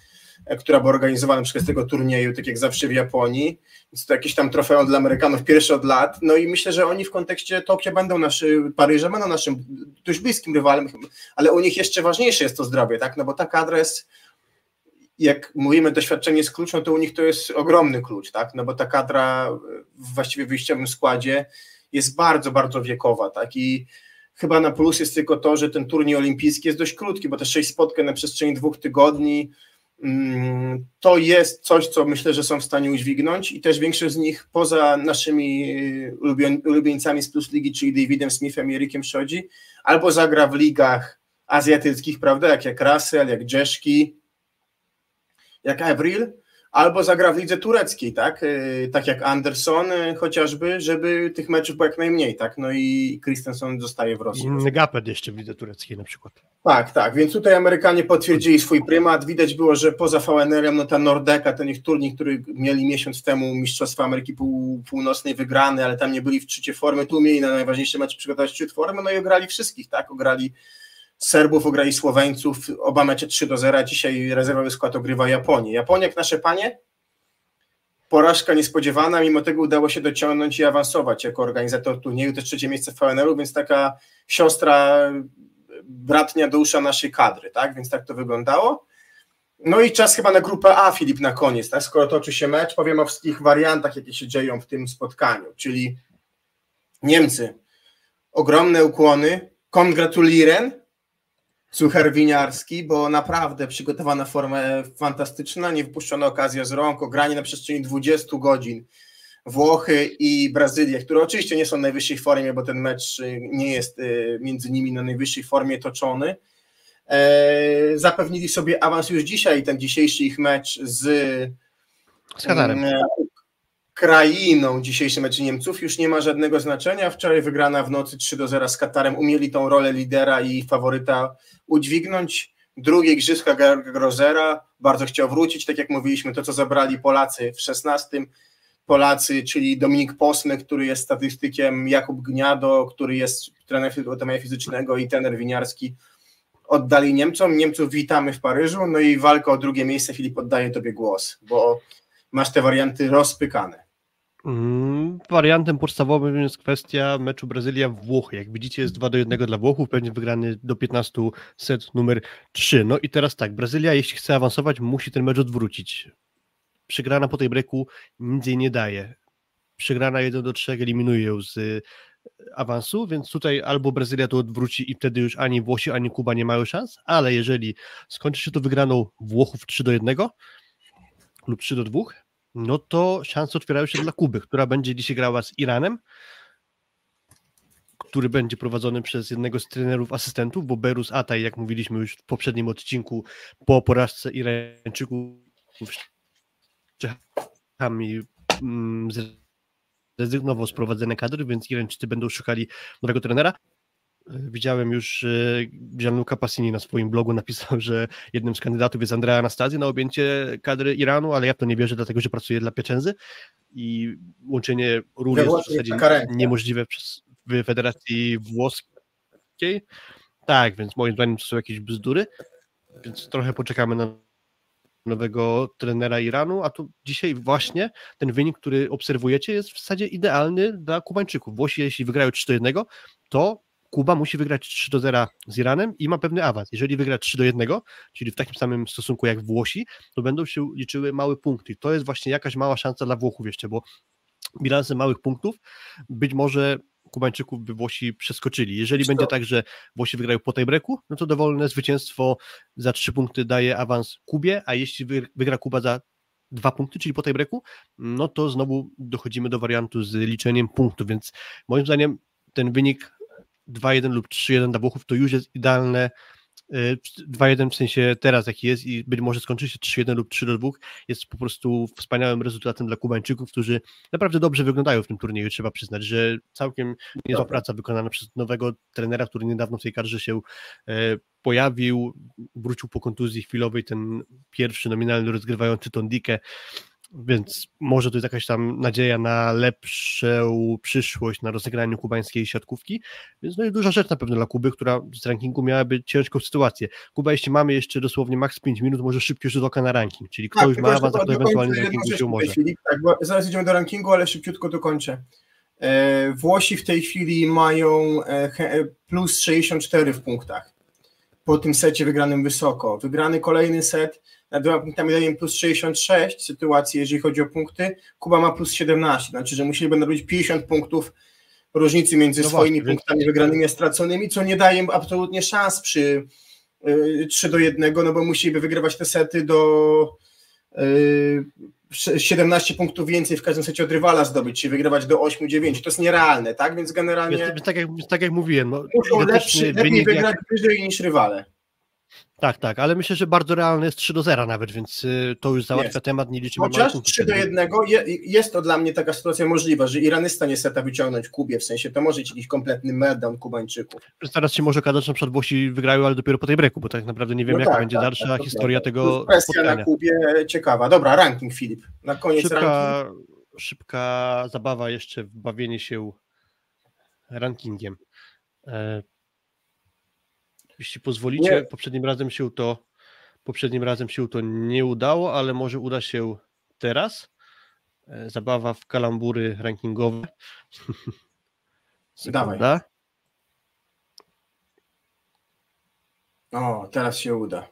e, która była organizowana przez tego turnieju, tak jak zawsze w Japonii, więc to jakieś tam trofeum dla Amerykanów pierwsze od lat, no i myślę, że oni w kontekście Tokio będą naszym, Paryża będą naszym dość bliskim rywalem, ale u nich jeszcze ważniejsze jest to zdrowie, tak, no bo taka adres jak mówimy, doświadczenie jest klucz, no to u nich to jest ogromny klucz, tak? No bo ta kadra w właściwie wyjściowym składzie jest bardzo, bardzo wiekowa, tak? I chyba na plus jest tylko to, że ten turniej olimpijski jest dość krótki, bo te sześć spotkań na przestrzeni dwóch tygodni mm, to jest coś, co myślę, że są w stanie udźwignąć i też większość z nich poza naszymi ulubieńcami z Plus Ligi, czyli Davidem Smithem i Erikiem Szodzi, albo zagra w ligach azjatyckich, prawda, jak jak Russell, jak Jeszki, jak Avril, albo zagra w lidze tureckiej, tak? Y, tak jak Anderson y, chociażby, żeby tych meczów było jak najmniej, tak? No i Christensen zostaje w Rosji. I Gapet jeszcze w lidze tureckiej na przykład. Tak, tak, więc tutaj Amerykanie potwierdzili swój prymat. Widać było, że poza VNR-em, no ta Nordeka, ten ich turniej, który mieli miesiąc temu Mistrzostwa Ameryki Pół, Północnej wygrany, ale tam nie byli w trzecie formy, tu mieli na najważniejszy mecz przygotować szczyt formy, no i ograli wszystkich, tak? Ograli Serbów ograli Słoweńców, oba mecze 3 do 0, dzisiaj rezerwowy skład ogrywa Japonię. Japonia, jak nasze panie, porażka niespodziewana, mimo tego udało się dociągnąć i awansować jako organizator turnieju, to trzecie miejsce w VNL-u, więc taka siostra, bratnia dusza naszej kadry, tak, więc tak to wyglądało. No i czas chyba na grupę A, Filip, na koniec, tak, skoro toczy się mecz, powiem o wszystkich wariantach, jakie się dzieją w tym spotkaniu, czyli Niemcy, ogromne ukłony, kongratulieren, Sucher Winiarski, bo naprawdę przygotowana forma fantastyczna, nie wypuszczona okazja z rąk, granie na przestrzeni 20 godzin. Włochy i Brazylia, które oczywiście nie są w najwyższej formie, bo ten mecz nie jest y, między nimi na najwyższej formie toczony. E, zapewnili sobie awans już dzisiaj, ten dzisiejszy ich mecz z, z Katarem. Krainą dzisiejszy mecz Niemców już nie ma żadnego znaczenia. Wczoraj wygrana w nocy 3 do 0 z Katarem umieli tą rolę lidera i faworyta udźwignąć. Drugie igrzyska Grozera bardzo chciał wrócić, tak jak mówiliśmy, to co zabrali Polacy w 16. Polacy, czyli Dominik Posny, który jest statystykiem, Jakub Gniado, który jest trener przygotowania fizycznego i trener winiarski, oddali Niemcom. Niemców witamy w Paryżu, no i walka o drugie miejsce. Filip, oddaję Tobie głos, bo masz te warianty rozpykane. Mm, Wariantem podstawowym jest kwestia meczu Brazylia-Włochy. Jak widzicie, jest 2 do 1 dla Włochów, pewnie wygrany do 15 set numer 3. No i teraz tak, Brazylia, jeśli chce awansować, musi ten mecz odwrócić. Przegrana po tej breaku nic jej nie daje. Przegrana 1 do 3 eliminuje ją z y, awansu, więc tutaj albo Brazylia to odwróci i wtedy już ani Włosi, ani Kuba nie mają szans, ale jeżeli skończy się to wygraną Włochów 3 do 1 lub 3 do 2, no to szanse otwierają się dla Kuby, która będzie dzisiaj grała z Iranem, który będzie prowadzony przez jednego z trenerów asystentów, bo Berus Ataj, jak mówiliśmy już w poprzednim odcinku, po porażce Irańczyków Czechami mm, zrezygnował z prowadzenia kadry, więc Irańczycy będą szukali nowego trenera. Widziałem już, Gianluca Passini na swoim blogu napisał, że jednym z kandydatów jest Andrea Anastazja na objęcie kadry Iranu, ale ja to nie wierzę, dlatego że pracuje dla Pieczędzy i łączenie ról jest w zasadzie niemożliwe przez, w Federacji Włoskiej. Tak, więc moim zdaniem to są jakieś bzdury, więc trochę poczekamy na nowego trenera Iranu, a tu dzisiaj właśnie ten wynik, który obserwujecie jest w zasadzie idealny dla Kubańczyków. Włosi jeśli wygrają 3 do 1, to Kuba musi wygrać 3 do 0 z Iranem i ma pewny awans. Jeżeli wygra 3 do 1, czyli w takim samym stosunku jak Włosi, to będą się liczyły małe punkty. To jest właśnie jakaś mała szansa dla Włochów jeszcze, bo bilansem małych punktów być może Kubańczyków by Włosi przeskoczyli. Jeżeli będzie tak, że Włosi wygrają po tej breku, no to dowolne zwycięstwo za 3 punkty daje awans Kubie, a jeśli wygra Kuba za dwa punkty, czyli po tej breku, no to znowu dochodzimy do wariantu z liczeniem punktów, więc moim zdaniem ten wynik 2-1 lub 3-1 dla Włochów to już jest idealne 2-1 y, w sensie teraz jaki jest i być może skończy się 3-1 lub 3-2 jest po prostu wspaniałym rezultatem dla Kubańczyków, którzy naprawdę dobrze wyglądają w tym turnieju, trzeba przyznać, że całkiem niezła praca wykonana przez nowego trenera, który niedawno w tej karze się e, pojawił, wrócił po kontuzji chwilowej, ten pierwszy nominalny rozgrywający Tondikę, więc może to jest jakaś tam nadzieja na lepszą przyszłość na rozegraniu kubańskiej siatkówki, więc no jest duża rzecz na pewno dla Kuby, która z rankingu miałaby ciężką sytuację. Kuba, jeśli mamy jeszcze dosłownie maks 5 minut, może szybciej rzut oka na ranking, czyli kto tak, już ma awans, kto ewentualnie do rankingu się. Filip, tak, bo zaraz idziemy do rankingu, ale szybciutko dokończę. E, Włosi w tej chwili mają e, e, plus 64 w punktach po tym secie wygranym wysoko. Wygrany kolejny set nad dwoma punktami daje plus 66 sytuacji, jeżeli chodzi o punkty. Kuba ma plus 17, znaczy, że musieliby narobić 50 punktów różnicy między no swoimi właśnie, punktami wygranymi a straconymi, co nie daje im absolutnie szans przy y, 3 do 1, no bo musieliby wygrywać te sety do y, 17 punktów więcej w każdym secie od rywala zdobyć, czy wygrywać do 8-9. To jest nierealne, tak? Więc generalnie. Jest, tak, jak, tak jak mówiłem, no, muszą lepszy, lepiej wygrać jak... wyżej niż rywale. Tak, tak, ale myślę, że bardzo realny jest 3 do 0 nawet, więc y, to już załatwia jest. temat, nie liczymy Chociaż 3 do 1 jest to dla mnie taka sytuacja możliwa, że Iran jest w stanie seta wyciągnąć Kubie, w sensie to może być jakiś kompletny meltdown Kubańczyków. Teraz się może okazać, że na przykład Włosi wygrają, ale dopiero po tej breaku, bo tak naprawdę nie wiem, no jaka tak, będzie tak, dalsza tak, historia tego Kwestia spotkania. na Kubie ciekawa. Dobra, ranking Filip, na koniec szybka, ranking. Szybka zabawa jeszcze w bawienie się rankingiem. Jeśli pozwolicie, nie. poprzednim razem się to poprzednim razem się to nie udało, ale może uda się teraz. E, zabawa w kalambury rankingowe. <laughs> Dawaj. O, teraz się uda.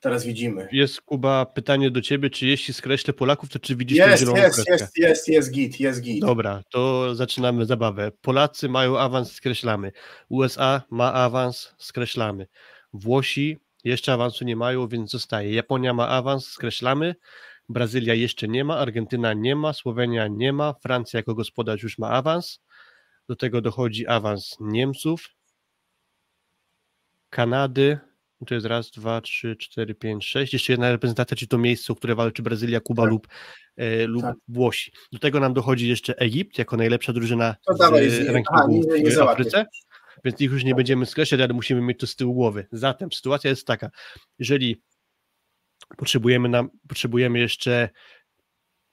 Teraz widzimy. Jest Kuba pytanie do ciebie, czy jeśli skreślę Polaków, to czy widzisz jest, tą zieloną jest, Jest, jest, jest git, jest git. Dobra, to zaczynamy zabawę. Polacy mają awans, skreślamy. USA ma awans, skreślamy. Włosi jeszcze awansu nie mają, więc zostaje. Japonia ma awans, skreślamy. Brazylia jeszcze nie ma, Argentyna nie ma, Słowenia nie ma, Francja jako gospodarz już ma awans. Do tego dochodzi awans Niemców, Kanady, to jest raz, dwa, trzy, cztery, pięć, sześć. Jeszcze jedna reprezentacja, czy to miejsce, o które walczy Brazylia, Kuba tak. lub, e, lub tak. Włosi. Do tego nam dochodzi jeszcze Egipt, jako najlepsza drużyna z rankingu w Afryce. Więc ich już nie będziemy skreślać, ale musimy mieć to z tyłu głowy. Zatem sytuacja jest taka, jeżeli potrzebujemy, nam, potrzebujemy jeszcze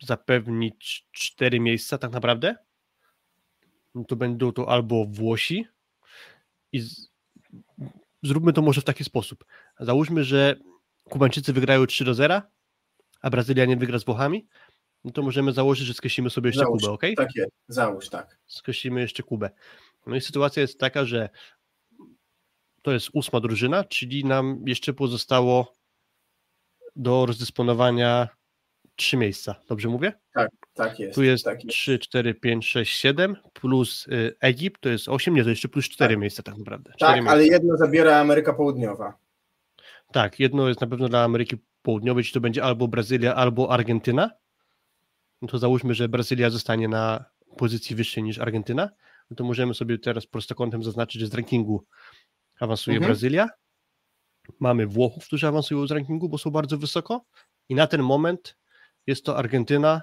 zapewnić cztery miejsca tak naprawdę, no to będą to albo Włosi i z, zróbmy to może w taki sposób. Załóżmy, że Kubańczycy wygrają 3 do 0, a Brazylia nie wygra z Włochami, no to możemy założyć, że skreślimy sobie jeszcze Załóż, Kubę, ok? Tak jest, załóż, tak. Skreślimy jeszcze Kubę. No i sytuacja jest taka, że to jest ósma drużyna, czyli nam jeszcze pozostało do rozdysponowania trzy miejsca. Dobrze mówię? Tak jest. Tu jest tak jest. 3, 4, 5, 6, 7 plus y, Egipt to jest 8, nie, to jeszcze plus 4 Tak. miejsca tak naprawdę. Tak, miejsca. ale jedno zabiera Ameryka Południowa. Tak, jedno jest na pewno dla Ameryki Południowej, czy to będzie albo Brazylia, albo Argentyna. No to załóżmy, że Brazylia zostanie na pozycji wyższej niż Argentyna. No to możemy sobie teraz prostokątem zaznaczyć, że z rankingu awansuje Mhm. Brazylia. Mamy Włochów, którzy awansują z rankingu, bo są bardzo wysoko. I na ten moment jest to Argentyna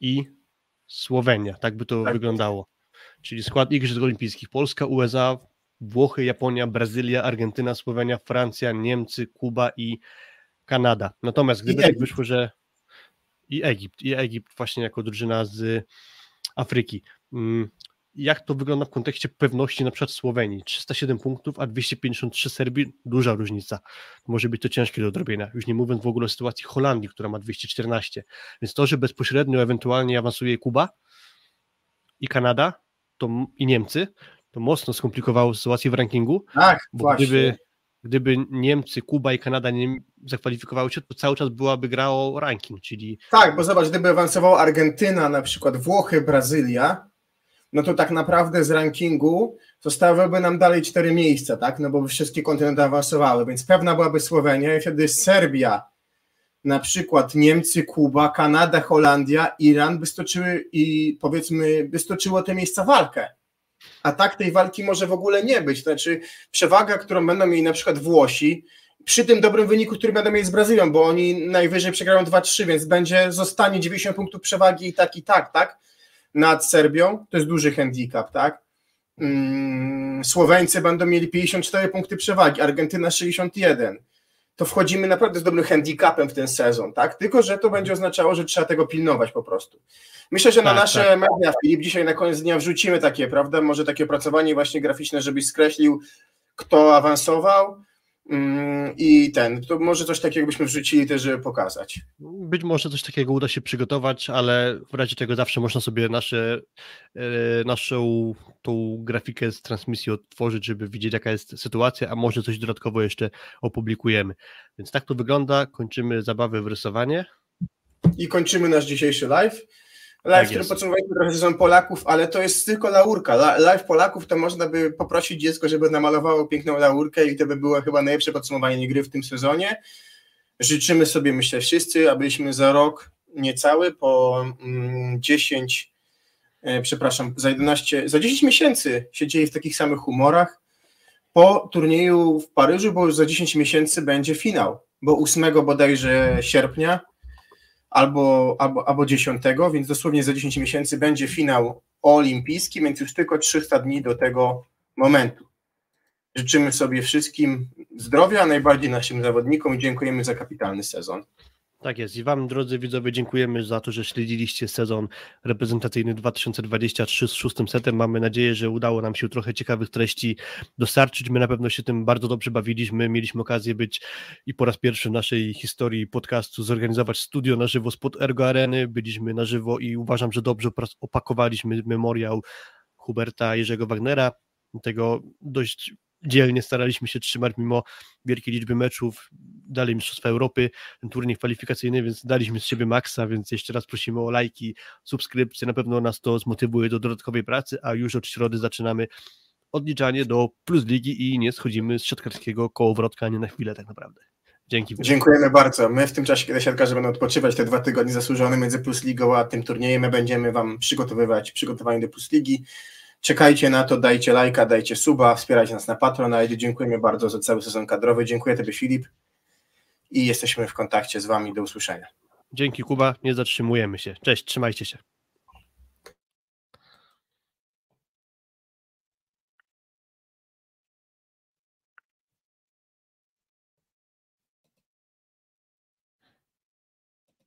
i Słowenia. Tak by to Tak. wyglądało. Czyli skład Igrzysk Olimpijskich. Polska, USA, Włochy, Japonia, Brazylia, Argentyna, Słowenia, Francja, Niemcy, Kuba i Kanada. Natomiast gdyby tak wyszło, że i Egipt, i Egipt właśnie jako drużyna z Afryki. Jak to wygląda w kontekście pewności na przykład Słowenii? 307 punktów, a 253 Serbii, duża różnica. Może być to ciężkie do odrobienia. Już nie mówiąc w ogóle o sytuacji Holandii, która ma 214. Więc to, że bezpośrednio ewentualnie awansuje Kuba i Kanada to, i Niemcy, to mocno skomplikowało sytuację w rankingu, Tak, bo właśnie. gdyby, gdyby Niemcy, Kuba i Kanada nie zakwalifikowały się, to cały czas byłaby gra o ranking, czyli Tak, bo zobacz, gdyby awansowała Argentyna, na przykład Włochy, Brazylia, no to tak naprawdę z rankingu zostałyby nam dalej cztery miejsca, tak? No bo wszystkie kontynenty awansowały, więc pewna byłaby Słowenia i wtedy Serbia, na przykład Niemcy, Kuba, Kanada, Holandia, Iran by stoczyły i powiedzmy by stoczyło te miejsca walkę. A tak tej walki może w ogóle nie być. Znaczy przewaga, którą będą mieli na przykład Włosi, przy tym dobrym wyniku, który będą mieli z Brazylią, bo oni najwyżej przegrają 2-3, więc będzie zostanie 90 punktów przewagi i tak, i tak, tak? Nad Serbią, to jest duży handicap, tak? Mm, Słoweńcy będą mieli 54 punkty przewagi, Argentyna 61. To wchodzimy naprawdę z dobrym handicapem w ten sezon, tak? Tylko, że to będzie oznaczało, że trzeba tego pilnować po prostu. Myślę, że na Tak, nasze tak. media, Filip, dzisiaj na koniec dnia wrzucimy takie, prawda? Może takie opracowanie właśnie graficzne, żebyś skreślił, kto awansował i ten. To może coś takiego byśmy wrzucili też, żeby pokazać. Być może coś takiego uda się przygotować, ale w razie czego zawsze można sobie nasze, e, naszą tą grafikę z transmisji odtworzyć, żeby widzieć jaka jest sytuacja, a może coś dodatkowo jeszcze opublikujemy. Więc tak to wygląda, kończymy zabawę w rysowanie. I kończymy nasz dzisiejszy live. Live, Tak którym jest. podsumowaliśmy trochę sezon Polaków, ale to jest tylko laurka. La- Live Polaków to można by poprosić dziecko, żeby namalowało piękną laurkę i to by było chyba najlepsze podsumowanie gry w tym sezonie. Życzymy sobie, myślę, wszyscy, abyśmy za rok niecały, po mm, 10, e, przepraszam, za 11, za 10 miesięcy siedzieli w takich samych humorach. Po turnieju w Paryżu, bo już za 10 miesięcy będzie finał, bo 8 bodajże sierpnia albo, albo, albo 10, więc dosłownie za 10 miesięcy będzie finał olimpijski, więc już tylko 300 dni do tego momentu. Życzymy sobie wszystkim zdrowia, najbardziej naszym zawodnikom i dziękujemy za kapitalny sezon. Tak jest. I Wam, drodzy widzowie, dziękujemy za to, że śledziliście sezon reprezentacyjny 2023 z szóstym setem. Mamy nadzieję, że udało nam się trochę ciekawych treści dostarczyć. My na pewno się tym bardzo dobrze bawiliśmy. Mieliśmy okazję być i po raz pierwszy w naszej historii podcastu zorganizować studio na żywo spod Ergo Areny. Byliśmy na żywo i uważam, że dobrze opakowaliśmy memoriał Huberta Jerzego Wagnera. Tego dość dzielnie staraliśmy się trzymać mimo wielkiej liczby meczów, dalej Mistrzostwa Europy, ten turniej kwalifikacyjny, więc daliśmy z siebie maksa, więc jeszcze raz prosimy o lajki, subskrypcje, na pewno nas to zmotywuje do dodatkowej pracy, a już od środy zaczynamy odliczanie do Plus Ligi i nie schodzimy z siatkarskiego kołowrotka nie na chwilę tak naprawdę. Dzięki. Dziękujemy bardzo. My w tym czasie, kiedy siatkarze będą odpoczywać te dwa tygodnie zasłużone między Plus Ligą a tym turniejem, my będziemy Wam przygotowywać przygotowanie do Plus Ligi. Czekajcie na to, dajcie lajka, dajcie suba, wspierajcie nas na Patronite. Dziękujemy bardzo za cały sezon kadrowy. Dziękuję Tobie, Filip. I jesteśmy w kontakcie z Wami. Do usłyszenia. Dzięki Kuba, nie zatrzymujemy się. Cześć, trzymajcie się.